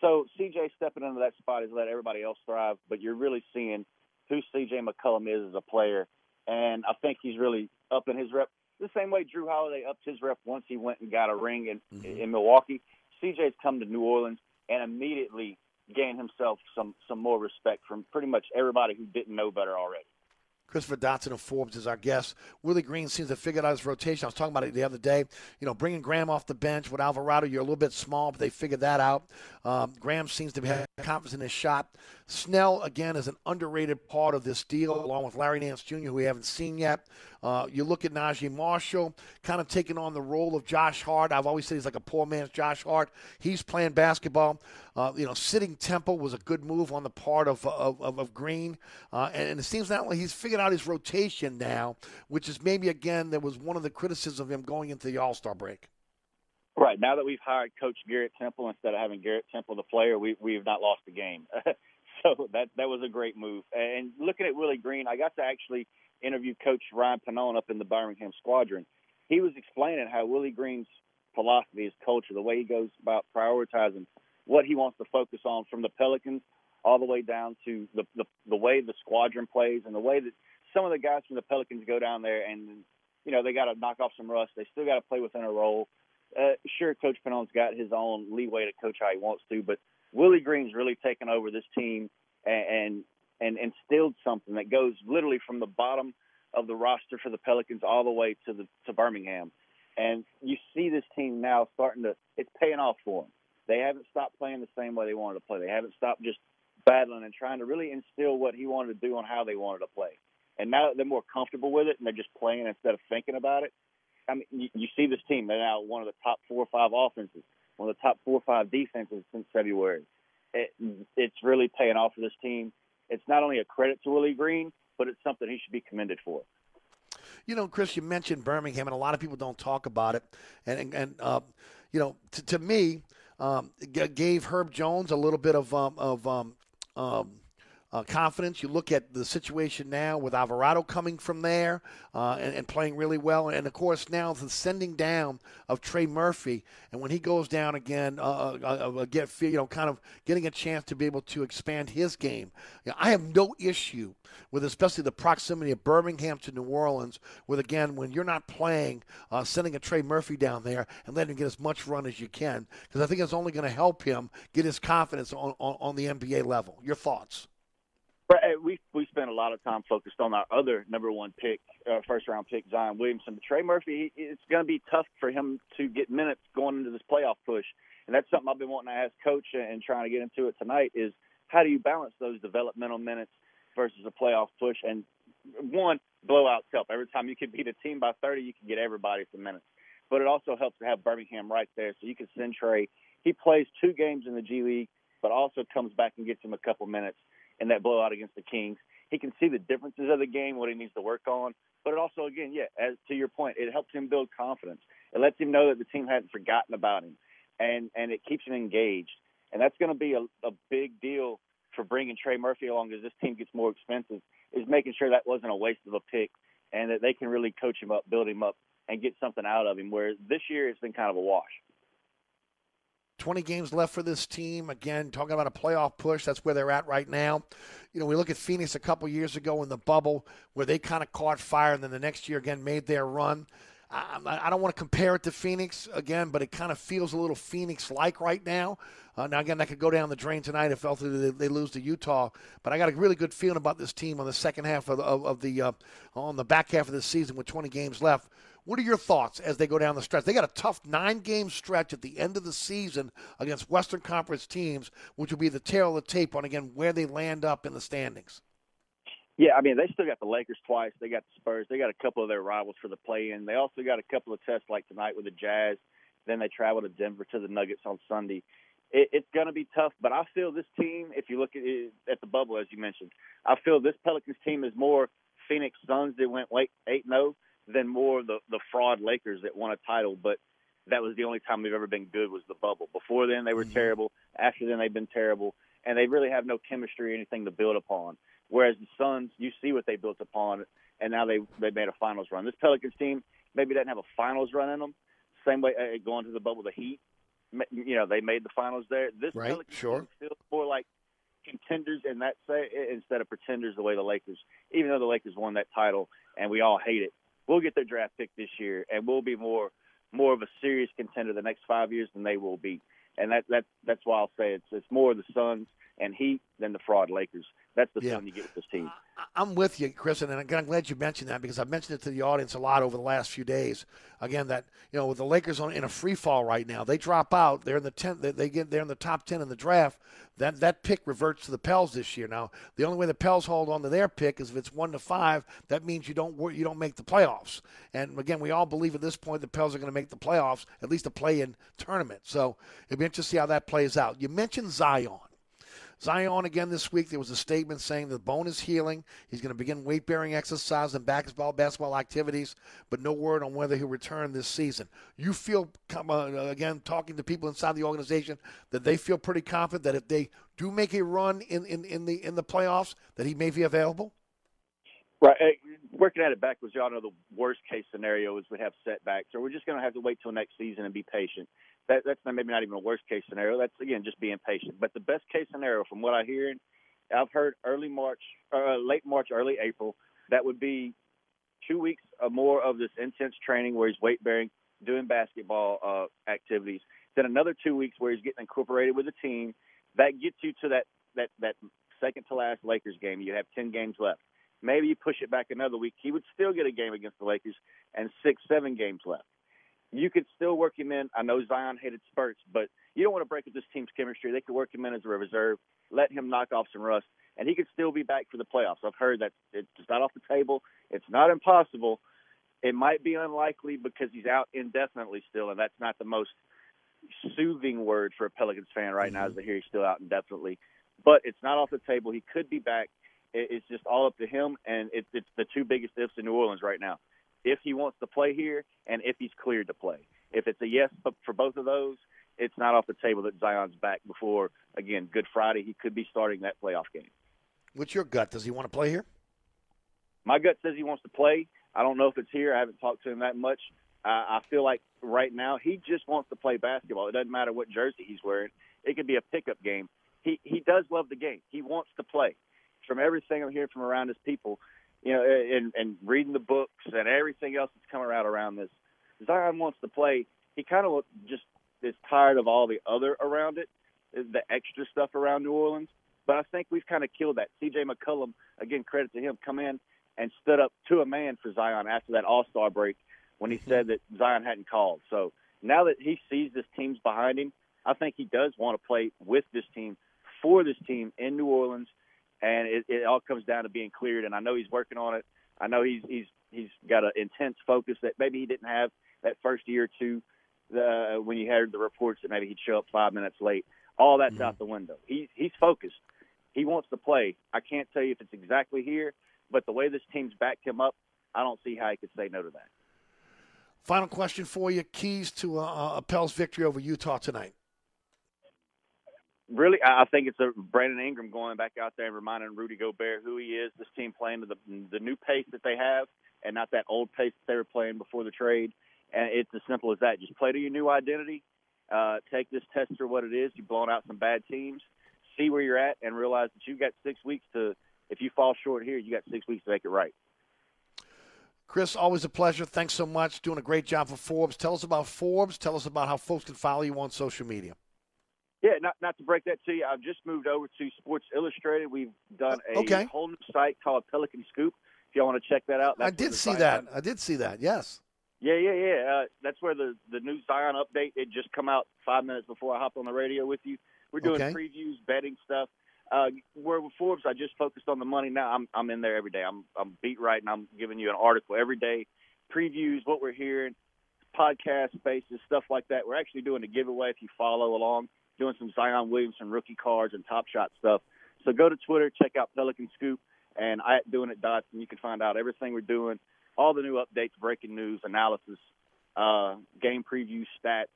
So CJ stepping into that spot has let everybody else thrive, but you're really seeing who CJ McCollum is as a player, and I think he's really up in his rep the same way Jrue Holiday upped his rep once he went and got a ring in mm-hmm. in Milwaukee. CJ's come to New Orleans and immediately gained himself some some more respect from pretty much everybody who didn't know better already.
Christopher Dotson of Forbes is our guest. Willie Green seems to have figured out his rotation. I was talking about it the other day. You know, bringing Graham off the bench with Alvarado, you're a little bit small, but they figured that out. Um, Graham seems to have confidence in his shot. Snell, again, is an underrated part of this deal, along with Larry Nance Jr., who we haven't seen yet. Uh, you look at Naji Marshall, kind of taking on the role of Josh Hart. I've always said he's like a poor man's Josh Hart. He's playing basketball. Uh, you know, sitting Temple was a good move on the part of of, of, of Green, uh, and, and, it seems that he's figured out his rotation now, which is maybe again there was one of the criticisms of him going into the All Star break.
Right now that we've hired Coach Garrett Temple instead of having Garrett Temple the player, we we have not lost a game. [laughs] so that that was a great move. And looking at Willie Green, I got to actually interview Coach Ryan Pannone up in the Birmingham Squadron. He was explaining how Willie Green's philosophy, his culture, the way he goes about prioritizing what he wants to focus on from the Pelicans all the way down to the, the the way the squadron plays and the way that some of the guys from the Pelicans go down there and you know they got to knock off some rust. They still got to play within a role. Uh, sure, Coach Pannone's got his own leeway to coach how he wants to, but Willie Green's really taken over this team and and, and instilled something that goes literally from the bottom of the roster for the Pelicans all the way to the to Birmingham. And you see this team now starting to it's paying off for them. They haven't stopped playing the same way they wanted to play. They haven't stopped just battling and trying to really instill what he wanted to do on how they wanted to play. And now they're more comfortable with it and they're just playing instead of thinking about it, I mean, you, you see this team. They're now one of the top four or five offenses, one of the top four or five defenses since February. It, it's really paying off for this team. It's not only a credit to Willie Green, but it's something he should be commended for.
You know, Chris, you mentioned Birmingham, and a lot of people don't talk about it. And and, uh, you know, to, to me, um, gave Herb Jones a little bit of um, of um, um uh, confidence. You look at the situation now with Alvarado coming from there uh, and, and, playing really well, and of course now the sending down of Trey Murphy, and when he goes down again, uh, uh, uh, uh get you know kind of getting a chance to be able to expand his game. You know, I have no issue with especially the proximity of Birmingham to New Orleans. With again, when you're not playing, sending a Trey Murphy down there and letting him get as much run as you can, because I think it's only going to help him get his confidence on, on, on the NBA level. Your thoughts?
We we spent a lot of time focused on our other number one pick, uh, first round pick, Zion Williamson. But Trey Murphy, it's going to be tough for him to get minutes going into this playoff push, and that's something I've been wanting to ask Coach and trying to get into it tonight. Is how do you balance those developmental minutes versus a playoff push? And one, blowouts help. Every time you can beat a team by 30, you can get everybody some minutes. But it also helps to have Birmingham right there, so you can send Trey. He plays two games in the G League, but also comes back and gets him a couple minutes in that blowout against the Kings. He can see the differences of the game, what he needs to work on. But it also, again, yeah, as to your point, it helps him build confidence. It lets him know that the team hadn't forgotten about him, and and it keeps him engaged. And that's going to be a, a big deal for bringing Trey Murphy along as this team gets more expensive. Is making sure that wasn't a waste of a pick, and that they can really coach him up, build him up, and get something out of him. Where this year it's been kind of a wash.
20 games left for this team. Again, talking about a playoff push, that's where they're at right now. You know, we look at Phoenix a couple years ago in the bubble where they kind of caught fire and then the next year again made their run. I, I don't want to compare it to Phoenix again, but it kind of feels a little Phoenix like right now. Uh, now, again, that could go down the drain tonight if ultimately they, lose to Utah. But I got a really good feeling about this team on the second half of the, of, the uh, on the back half of the season with 20 games left. What are your thoughts as they go down the stretch? They got a tough nine game stretch at the end of the season against Western Conference teams, which will be the tale of the tape on, again, where they land up in the standings.
Yeah, I mean, they still got the Lakers twice. They got the Spurs. They got a couple of their rivals for the play in. They also got a couple of tests like tonight with the Jazz. Then they travel to Denver to the Nuggets on Sunday. It, it's going to be tough, but I feel this team, if you look at it, at the bubble, as you mentioned, I feel this Pelicans team is more Phoenix Suns that went 8 0 than more the the fraud Lakers that won a title, but that was the only time they've ever been good was the bubble. Before then, they were mm-hmm. terrible. After then, they've been terrible, and they really have no chemistry or anything to build upon. Whereas the Suns, you see what they built upon, and now they they made a finals run. This Pelicans team maybe doesn't have a finals run in them. Same way uh, going to the bubble, the Heat, you know, they made the finals there. This
right,
Pelicans
sure.
team feels more like contenders in that say instead of pretenders the way the Lakers. Even though the Lakers won that title and we all hate it, we'll get their draft pick this year, and we'll be more more of a serious contender the next five years than they will be. And that that that's why I'll say it's it's more the Suns and Heat than the fraud Lakers. That's the yeah. you get with this team.
I'm with you, Chris, and again, I'm glad you mentioned that because I've mentioned it to the audience a lot over the last few days. Again, that you know, with the Lakers on in a free fall right now, they drop out. They're in the ten. They, they get they're in the top ten in the draft. That that pick reverts to the Pels this year. Now, the only way the Pels hold on to their pick is if it's one to five. That means you don't you don't make the playoffs. And again, we all believe at this point the Pels are going to make the playoffs, at least a play-in tournament. So it'll be interesting to see how that plays out. You mentioned Zion. Zion again this week. There was a statement saying the bone is healing. He's going to begin weight bearing exercise and basketball basketball activities, but no word on whether he'll return this season. You feel uh, again talking to people inside the organization that they feel pretty confident that if they do make a run in, in, in the in the playoffs, that he may be available.
Right. Working at it backwards, y'all know the worst case scenario is we have setbacks, or we're just going to have to wait till next season and be patient that, that's maybe not even a worst case scenario. That's again just being patient. But the best case scenario, from what I hear, I've heard early March, uh, late March, early April. That would be two weeks or more of this intense training where he's weight bearing, doing basketball uh, activities. Then another two weeks where he's getting incorporated with the team. That gets you to that that that second to last Lakers game. You have ten games left. Maybe you push it back another week. He would still get a game against the Lakers and six, seven games left you could still work him in. I know Zion hated spurts, but you don't want to break up this team's chemistry. They could work him in as a reserve, let him knock off some rust, and he could still be back for the playoffs. I've heard that it's not off the table. It's not impossible. It might be unlikely because he's out indefinitely still, and that's not the most soothing word for a Pelicans fan right now, mm-hmm. is to hear he's still out indefinitely. But it's not off the table. He could be back. It's just all up to him, and it's, it's the two biggest ifs in New Orleans right now if he wants to play here and if he's cleared to play. If it's a yes for both of those, it's not off the table that Zion's back before, again, Good Friday. He could be starting that playoff game.
What's your gut? Does he want to play here?
My gut says he wants to play. I don't know if it's here. I haven't talked to him that much. Uh, I feel like right now he just wants to play basketball. It doesn't matter what jersey he's wearing. It could be a pickup game. He he does love the game. He wants to play. From everything I'm hearing from around his people, you know, and, and reading the books and everything else that's coming out around this. Zion wants to play. He kind of just is tired of all the other around it, the extra stuff around New Orleans. But I think we've kind of killed that. C.J. McCollum, again, credit to him, come in and stood up to a man for Zion after that All Star break when he mm-hmm. said that Zion hadn't called. So now that he sees this team's behind him, I think he does want to play with this team, for this team in New Orleans and it, it all comes down to being cleared. And I know he's working on it. I know he's he's he's got an intense focus that maybe he didn't have that first year or two uh, when you heard the reports that maybe he'd show up five minutes late. All that's mm-hmm. out the window. He's he's focused. He wants to play. I can't tell you if it's exactly here, but the way this team's backed him up, I don't see how he could say no to that.
Final question for you: Keys to a, a Pels victory over Utah tonight
really, I think it's a Brandon Ingram going back out there and reminding Rudy Gobert who he is. This team playing to the the new pace that they have, and not that old pace that they were playing before the trade. And it's as simple as that. Just play to your new identity. Uh, take this test for what it is. You've blown out some bad teams. See where you're at, and realize that you've got six weeks to. If you fall short here, you got six weeks to make it right.
Chris, always a pleasure. Thanks so much. Doing a great job for Forbes. Tell us about Forbes. Tell us about how folks can follow you on social media.
Yeah, not not to break that to you. I've just moved over to Sports Illustrated. We've done a
okay.
whole new site called Pelican Scoop. If y'all want to check that out,
I did see that. I did see that. Yes.
Yeah, yeah, yeah. Uh, that's where the the new Zion update. It just come out five minutes before I hopped on the radio with you. We're doing
okay.
previews, betting stuff. Uh, where with Forbes, I just focused on the money. Now I'm I'm in there every day. I'm I'm beat writing. I'm giving you an article every day, previews what we're hearing, podcast spaces, stuff like that. We're actually doing a giveaway if you follow along doing some Zion Williamson rookie cards and Top Shot stuff. So go to Twitter, check out Pelican Scoop and I at doing it dots, and you can find out everything we're doing, all the new updates, breaking news, analysis, uh, game preview, stats,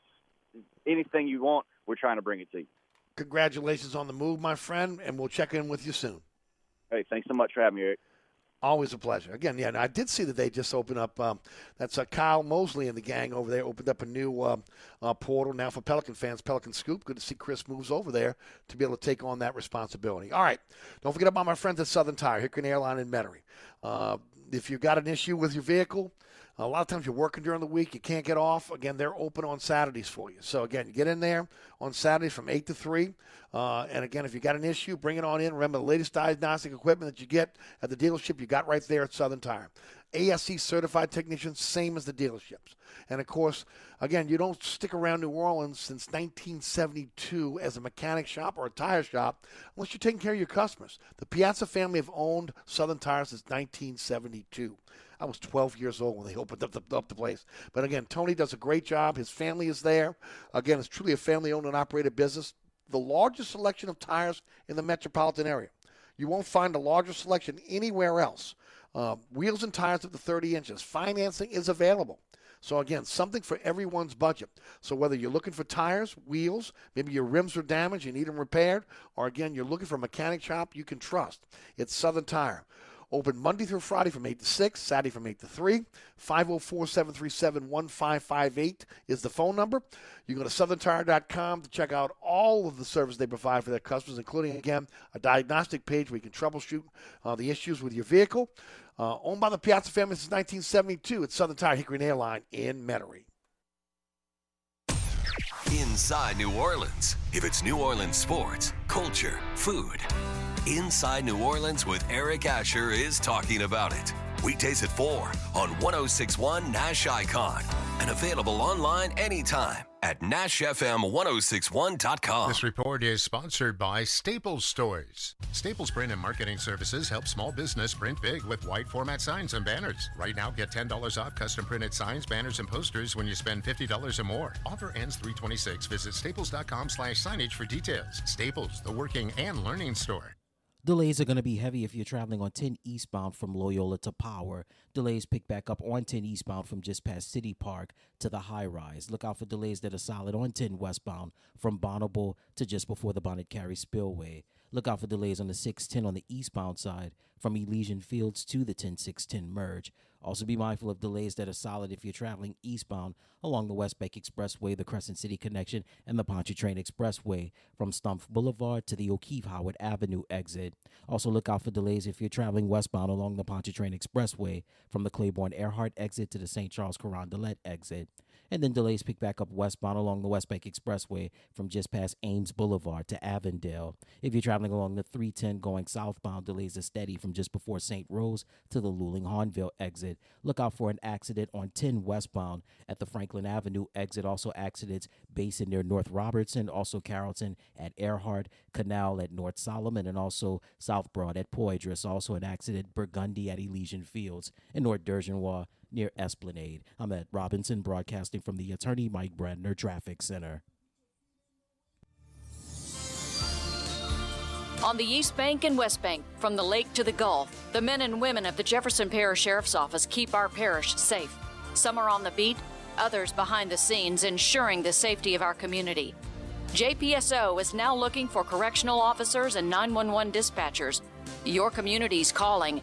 anything you want. We're trying to bring it to you.
Congratulations on the move, my friend, and we'll check in with you soon.
Hey, thanks so much for having me, Eric.
Always a pleasure. Again, yeah, I did see that they just opened up. Um, that's uh, Kyle Mosley and the gang over there opened up a new uh, uh, portal now for Pelican fans. Pelican Scoop. Good to see Chris moves over there to be able to take on that responsibility. All right, don't forget about my friends at Southern Tire, Hickory Airline in Metairie. Uh, if you've got an issue with your vehicle, A lot of times you're working during the week, you can't get off. Again, they're open on Saturdays for you. So again, get in there on Saturdays from eight to three. Uh, and again, if you got an issue, bring it on in. Remember the latest diagnostic equipment that you get at the dealership, you got right there at Southern Tire. ASE certified technicians, same as the dealerships. And of course, again, you don't stick around New Orleans since 1972 as a mechanic shop or a tire shop unless you're taking care of your customers. The Piazza family have owned Southern Tire since 1972. I was 12 years old when they opened up the, up the place. But again, Tony does a great job. His family is there. Again, it's truly a family owned and operated business. The largest selection of tires in the metropolitan area. You won't find a larger selection anywhere else. Uh, wheels and tires up to 30 inches. Financing is available. So again, something for everyone's budget. So whether you're looking for tires, wheels, maybe your rims are damaged, you need them repaired, or again, you're looking for a mechanic shop you can trust, it's Southern Tire. Open Monday through Friday from 8 to 6, Saturday from 8 to 3. 504 737 1558 is the phone number. You go to southerntire.com to check out all of the service they provide for their customers, including, again, a diagnostic page where you can troubleshoot uh, the issues with your vehicle. Uh, owned by the Piazza family since 1972, it's Southern Tire Hickory and Airline in Metairie.
Inside New Orleans. If it's New Orleans sports, culture, food. Inside New Orleans with Eric Asher is talking about it. Weekdays at 4 on 1061 Nash Icon and available online anytime at NashFM1061.com.
This report is sponsored by Staples Stores. Staples Print and Marketing Services help small business print big with wide format signs and banners. Right now, get $10 off custom printed signs, banners, and posters when you spend $50 or more. Offer ends 326. Visit staples.com slash signage for details. Staples, the working and learning store.
Delays are going to be heavy if you're traveling on 10 eastbound from Loyola to Power. Delays pick back up on 10 eastbound from just past City Park to the high rise. Look out for delays that are solid on 10 westbound from Bonnabel to just before the Bonnet Carré Spillway. Look out for delays on the 610 on the eastbound side from Elysian Fields to the 10610 merge. Also, be mindful of delays that are solid if you're traveling eastbound along the West Bank Expressway, the Crescent City Connection, and the Pontchartrain Expressway from Stumpf Boulevard to the O'Keefe Howard Avenue exit. Also, look out for delays if you're traveling westbound along the Pontchartrain Expressway from the Claiborne Earhart exit to the St. Charles Carondelet exit and then delays pick back up westbound along the West Bank Expressway from just past Ames Boulevard to Avondale. If you're traveling along the 310 going southbound, delays are steady from just before St. Rose to the Luling Hahnville exit. Look out for an accident on 10 westbound at the Franklin Avenue exit. Also, accidents Basin near North Robertson, also Carrollton at Earhart, Canal at North Solomon, and also South Broad at Poydras. Also, an accident Burgundy at Elysian Fields and North Dorgenois near Esplanade. I'm at Robinson, broadcasting from the Attorney Mike Brandner Traffic Center.
On the East Bank and West Bank, from the lake to the Gulf, the men and women of the Jefferson Parish Sheriff's Office keep our parish safe. Some are on the beat, others behind the scenes, ensuring the safety of our community. JPSO is now looking for correctional officers and 911 dispatchers. Your community's calling.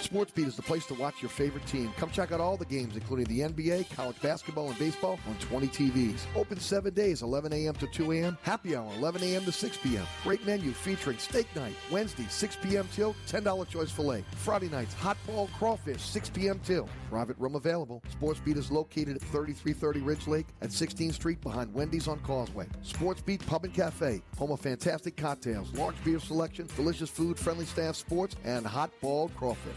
SportsBeat is the place to watch your favorite team. Come check out all the games, including the NBA, college basketball, and baseball on 20 TVs. Open seven days, 11 a.m. to 2 a.m. Happy hour, 11 a.m. to 6 p.m. Great menu featuring steak night, Wednesday, 6 p.m. till $10 choice filet. Friday nights, hot ball crawfish, 6 p.m. till. Private room available. SportsBeat is located at 3330 Ridge Lake at 16th Street behind Wendy's on Causeway. SportsBeat Pub and Cafe, home of fantastic cocktails, large beer selection, delicious food, friendly staff, sports, and hot ball crawfish.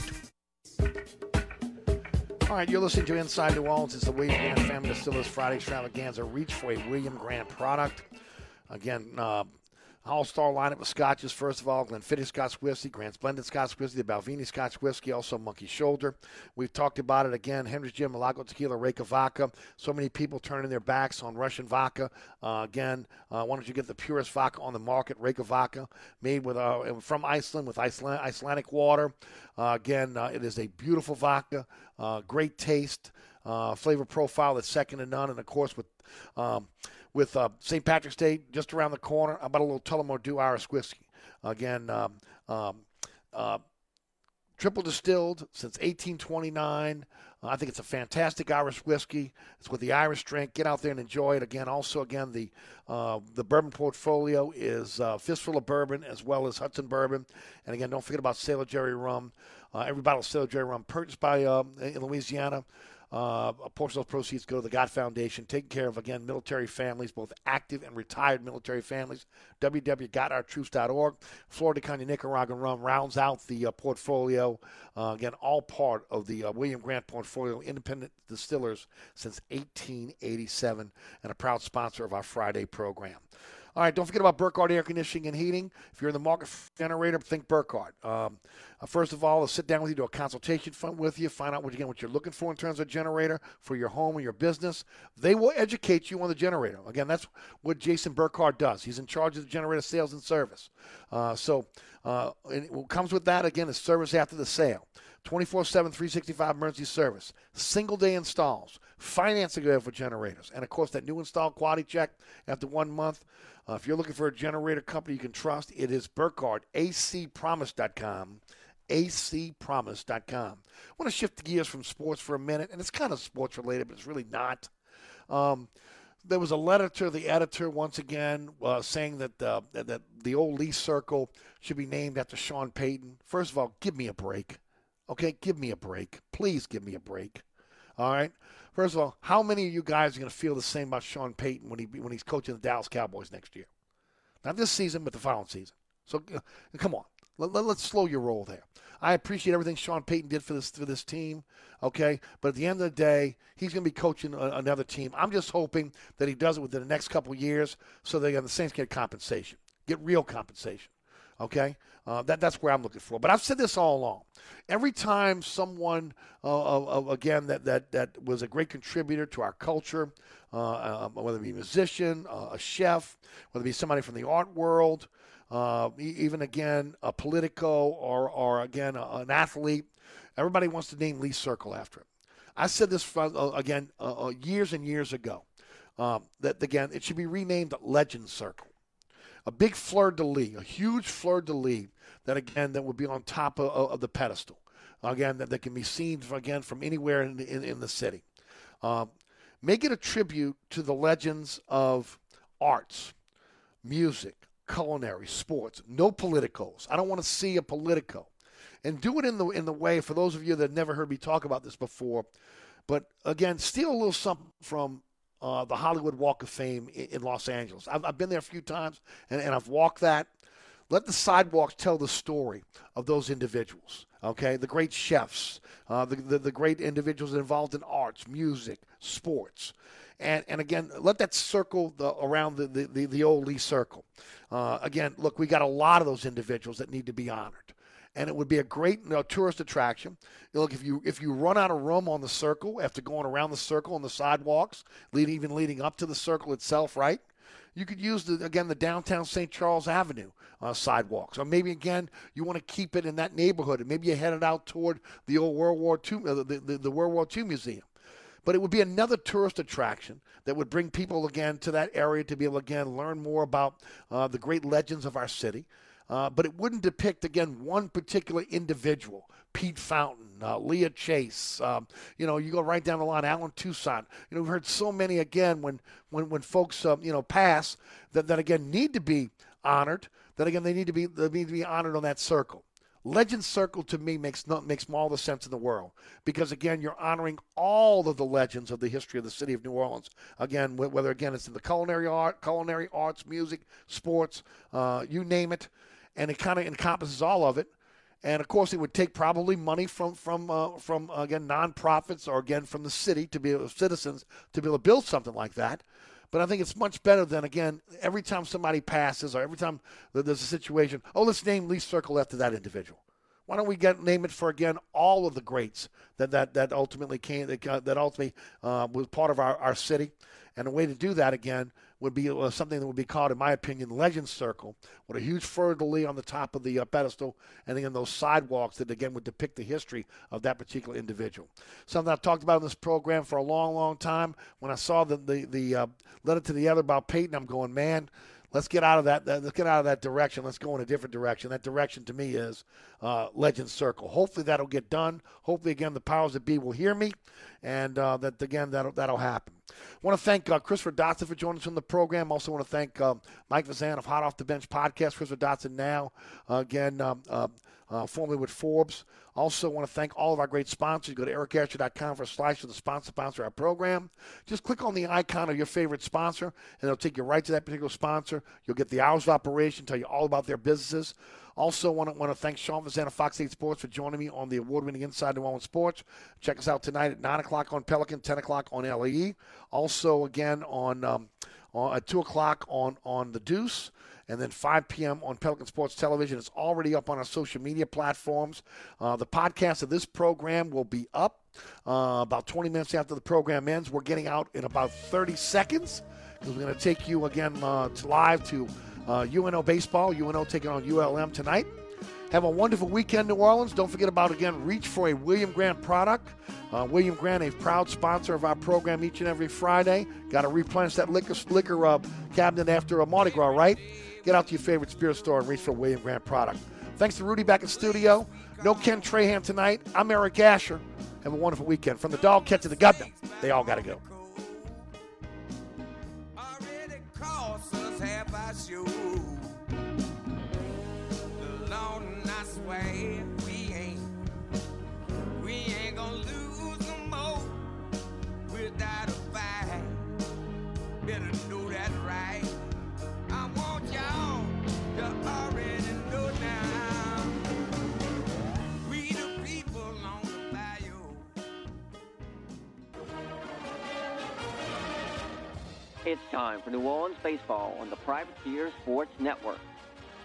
All right, you're listening to Inside New Orleans. It's the William Grant Family Distillers Friday Extravaganza. Reach for a William Grant product. Again, uh, all-star lineup with scotches. First of all, Glenfiddich Scotch Whiskey, Grant's Blended Scotch Whiskey, the Balvenie Scotch Whiskey, also Monkey Shoulder. We've talked about it again. Hendrick's Gin, Milagro Tequila, Reyka Vodka. So many people turning their backs on Russian vodka. Uh, again, uh, why don't you get the purest vodka on the market, Reyka Vodka, made with uh, from Iceland with Iceland, Icelandic water. Uh, again, uh, it is a beautiful vodka, uh, great taste, flavor profile that's second to none, and of course with um, with uh, St. Patrick's Day just around the corner. How about a little Tullamore Dew Irish whiskey? Again, um, um, uh, triple distilled since 1829. Uh, I think it's a fantastic Irish whiskey. It's with the Irish drink. Get out there and enjoy it. Again, also again the uh, the bourbon portfolio is uh, fistful of bourbon as well as Hudson bourbon. And again, don't forget about Sailor Jerry rum. Uh, every bottle of Sailor Jerry rum purchased by um, in Louisiana uh, a portion of those proceeds go to the God Foundation, taking care of, again, military families, both active and retired military families. www.gotourtroops.org. Flor de Caña Nicaraguan rum rounds out the uh, portfolio. Uh, again, all part of the uh, William Grant portfolio, independent distillers since 1887, and a proud sponsor of our Friday program. All right, don't forget about Burkhardt Air Conditioning and Heating. If you're in the market for generator, think Burkhardt. Um, uh, first of all, I'll sit down with you, do a consultation with you, find out what, again, what you're looking for in terms of generator for your home or your business. They will educate you on the generator. Again, that's what Jason Burkhardt does. He's in charge of the generator sales and service. Uh, so uh, what comes with that, again, is service after the sale. 24 7, 365 emergency service, single day installs, financing available for generators, and of course, that new install quality check after one month. Uh, if you're looking for a generator company you can trust, it is Burkhardt, acpromise.com. acpromise.com. I want to shift the gears from sports for a minute, and it's kind of sports related, but it's really not. Um, there was a letter to the editor once again uh, saying that, uh, that the old Lee Circle should be named after Sean Payton. First of all, give me a break. Okay, give me a break. Please give me a break. All right. First of all, how many of you guys are going to feel the same about Sean Payton when he when he's coaching the Dallas Cowboys next year? Not this season, but the following season. So uh, come on, let, let, let's slow your roll there. I appreciate everything Sean Payton did for this for this team. Okay, but at the end of the day, he's going to be coaching a, another team. I'm just hoping that he does it within the next couple years, so they the Saints get compensation, get real compensation. Okay, uh, that that's where I'm looking for. But I've said this all along. Every time someone, uh, again, that, that that was a great contributor to our culture, uh, um, whether it be a musician, uh, a chef, whether it be somebody from the art world, uh, even again a politico or or again an athlete, everybody wants to name Lee Circle after him. I said this again years and years ago. Um, that again, it should be renamed Legend Circle a big fleur de lis, a huge fleur de lis that again that would be on top of, of the pedestal. Again, that, that can be seen again from anywhere in, in, in the city. Um, make it a tribute to the legends of arts, music, culinary, sports. No politicos. I don't want to see a politico, and do it in the in the way for those of you that never heard me talk about this before. But again, steal a little something from uh, the Hollywood Walk of Fame in, in Los Angeles. I've, I've, been there a few times, and, and I've walked that. Let the sidewalks tell the story of those individuals. Okay, the great chefs, uh, the, the, the great individuals involved in arts, music, sports, and and again, let that circle the, around the, the, the, old Lee Circle. Uh, again, look, we got a lot of those individuals that need to be honored and it would be a great you know, tourist attraction. look, if you if you run out of room on the circle after going around the circle on the sidewalks, even leading up to the circle itself, right? You could use the again the downtown St. Charles Avenue uh, sidewalks, or maybe again you want to keep it in that neighborhood, and maybe you headed out toward the old World War II, uh, the, the, the World War II museum. but it would be another tourist attraction that would bring people again to that area to be able to again learn more about uh, the great legends of our city. Uh, but it wouldn't depict again one particular individual. Pete Fountain, uh, Leah Chase, um, you know, you go right down the line, Allen Toussaint. You know, we've heard so many again when when when folks uh, you know pass that that again need to be honored. That again they need to be they need to be honored on that circle. Legend Circle to me makes not, makes all the sense in the world because again you're honoring all of the legends of the history of the city of New Orleans. Again, whether again it's in the culinary art, culinary arts, music, sports, uh, you name it, and it kind of encompasses all of it. And of course, it would take probably money from from uh, from again nonprofits or again from the city to be able, citizens to be able to build something like that. But I think it's much better than again every time somebody passes or every time there's a situation. Oh, let's name Lee Circle after that individual. Why don't we get name it for again all of the greats that that that ultimately came that, uh, that ultimately uh, was part of our, our city, and a way to do that again would be uh, something that would be called, in my opinion, Legend Circle, with a huge fleur de lis on the top of the uh, pedestal, and again those sidewalks that again would depict the history of that particular individual. Something I've talked about in this program for a long, long time. When I saw the the, the uh, letter to the other about Payton, I'm going, man. Let's get out of that. Let's get out of that direction. Let's go in a different direction. That direction to me is uh, Legend Circle. Hopefully that'll get done. Hopefully again the powers that be will hear me, and uh, that again that'll that'll happen. Want to thank uh, Christopher Dotson for joining us on the program. Also want to thank um, Mike Fazan of Hot Off the Bench podcast. Christopher Dotson now uh, again um, uh, uh, formerly with Forbes. Also want to thank all of our great sponsors. Go to ericasher.com for a slice for the sponsor sponsor our program. Just click on the icon of your favorite sponsor, and it'll take you right to that particular sponsor. You'll get the hours of operation, tell you all about their businesses. Also, want to, want to thank Sean Fazan of Fox 8 Sports for joining me on the award winning Inside New Orleans Sports. Check us out tonight at 9 o'clock on Pelican, 10 o'clock on LAE. Also, again, on, um, on at 2 o'clock on, on The Deuce and then 5 p.m. on Pelican Sports Television. It's already up on our social media platforms. Uh, the podcast of this program will be up uh, about 20 minutes after the program ends. We're getting out in about 30 seconds because we're going to take you again uh, to live to uh, UNO baseball. UNO taking on ULM tonight. Have a wonderful weekend, New Orleans. Don't forget about, again, reach for a William Grant product. Uh, William Grant, a proud sponsor of our program each and every Friday. Got to replenish that liquor, liquor uh, cabinet after a Mardi Gras, right? Get out to your favorite spirit store and reach for a William Grant product. Thanks to Rudy back in studio. No Ken Trahan tonight. I'm Eric Asher. Have a wonderful weekend. From the dog catch to the governor, they all got to go.
We ain't, we ain't gonna lose no more without a fight. Better that right. I want y'all to already know now. We the people on the bayou.
It's time for New Orleans baseball on the Privateer Sports Network.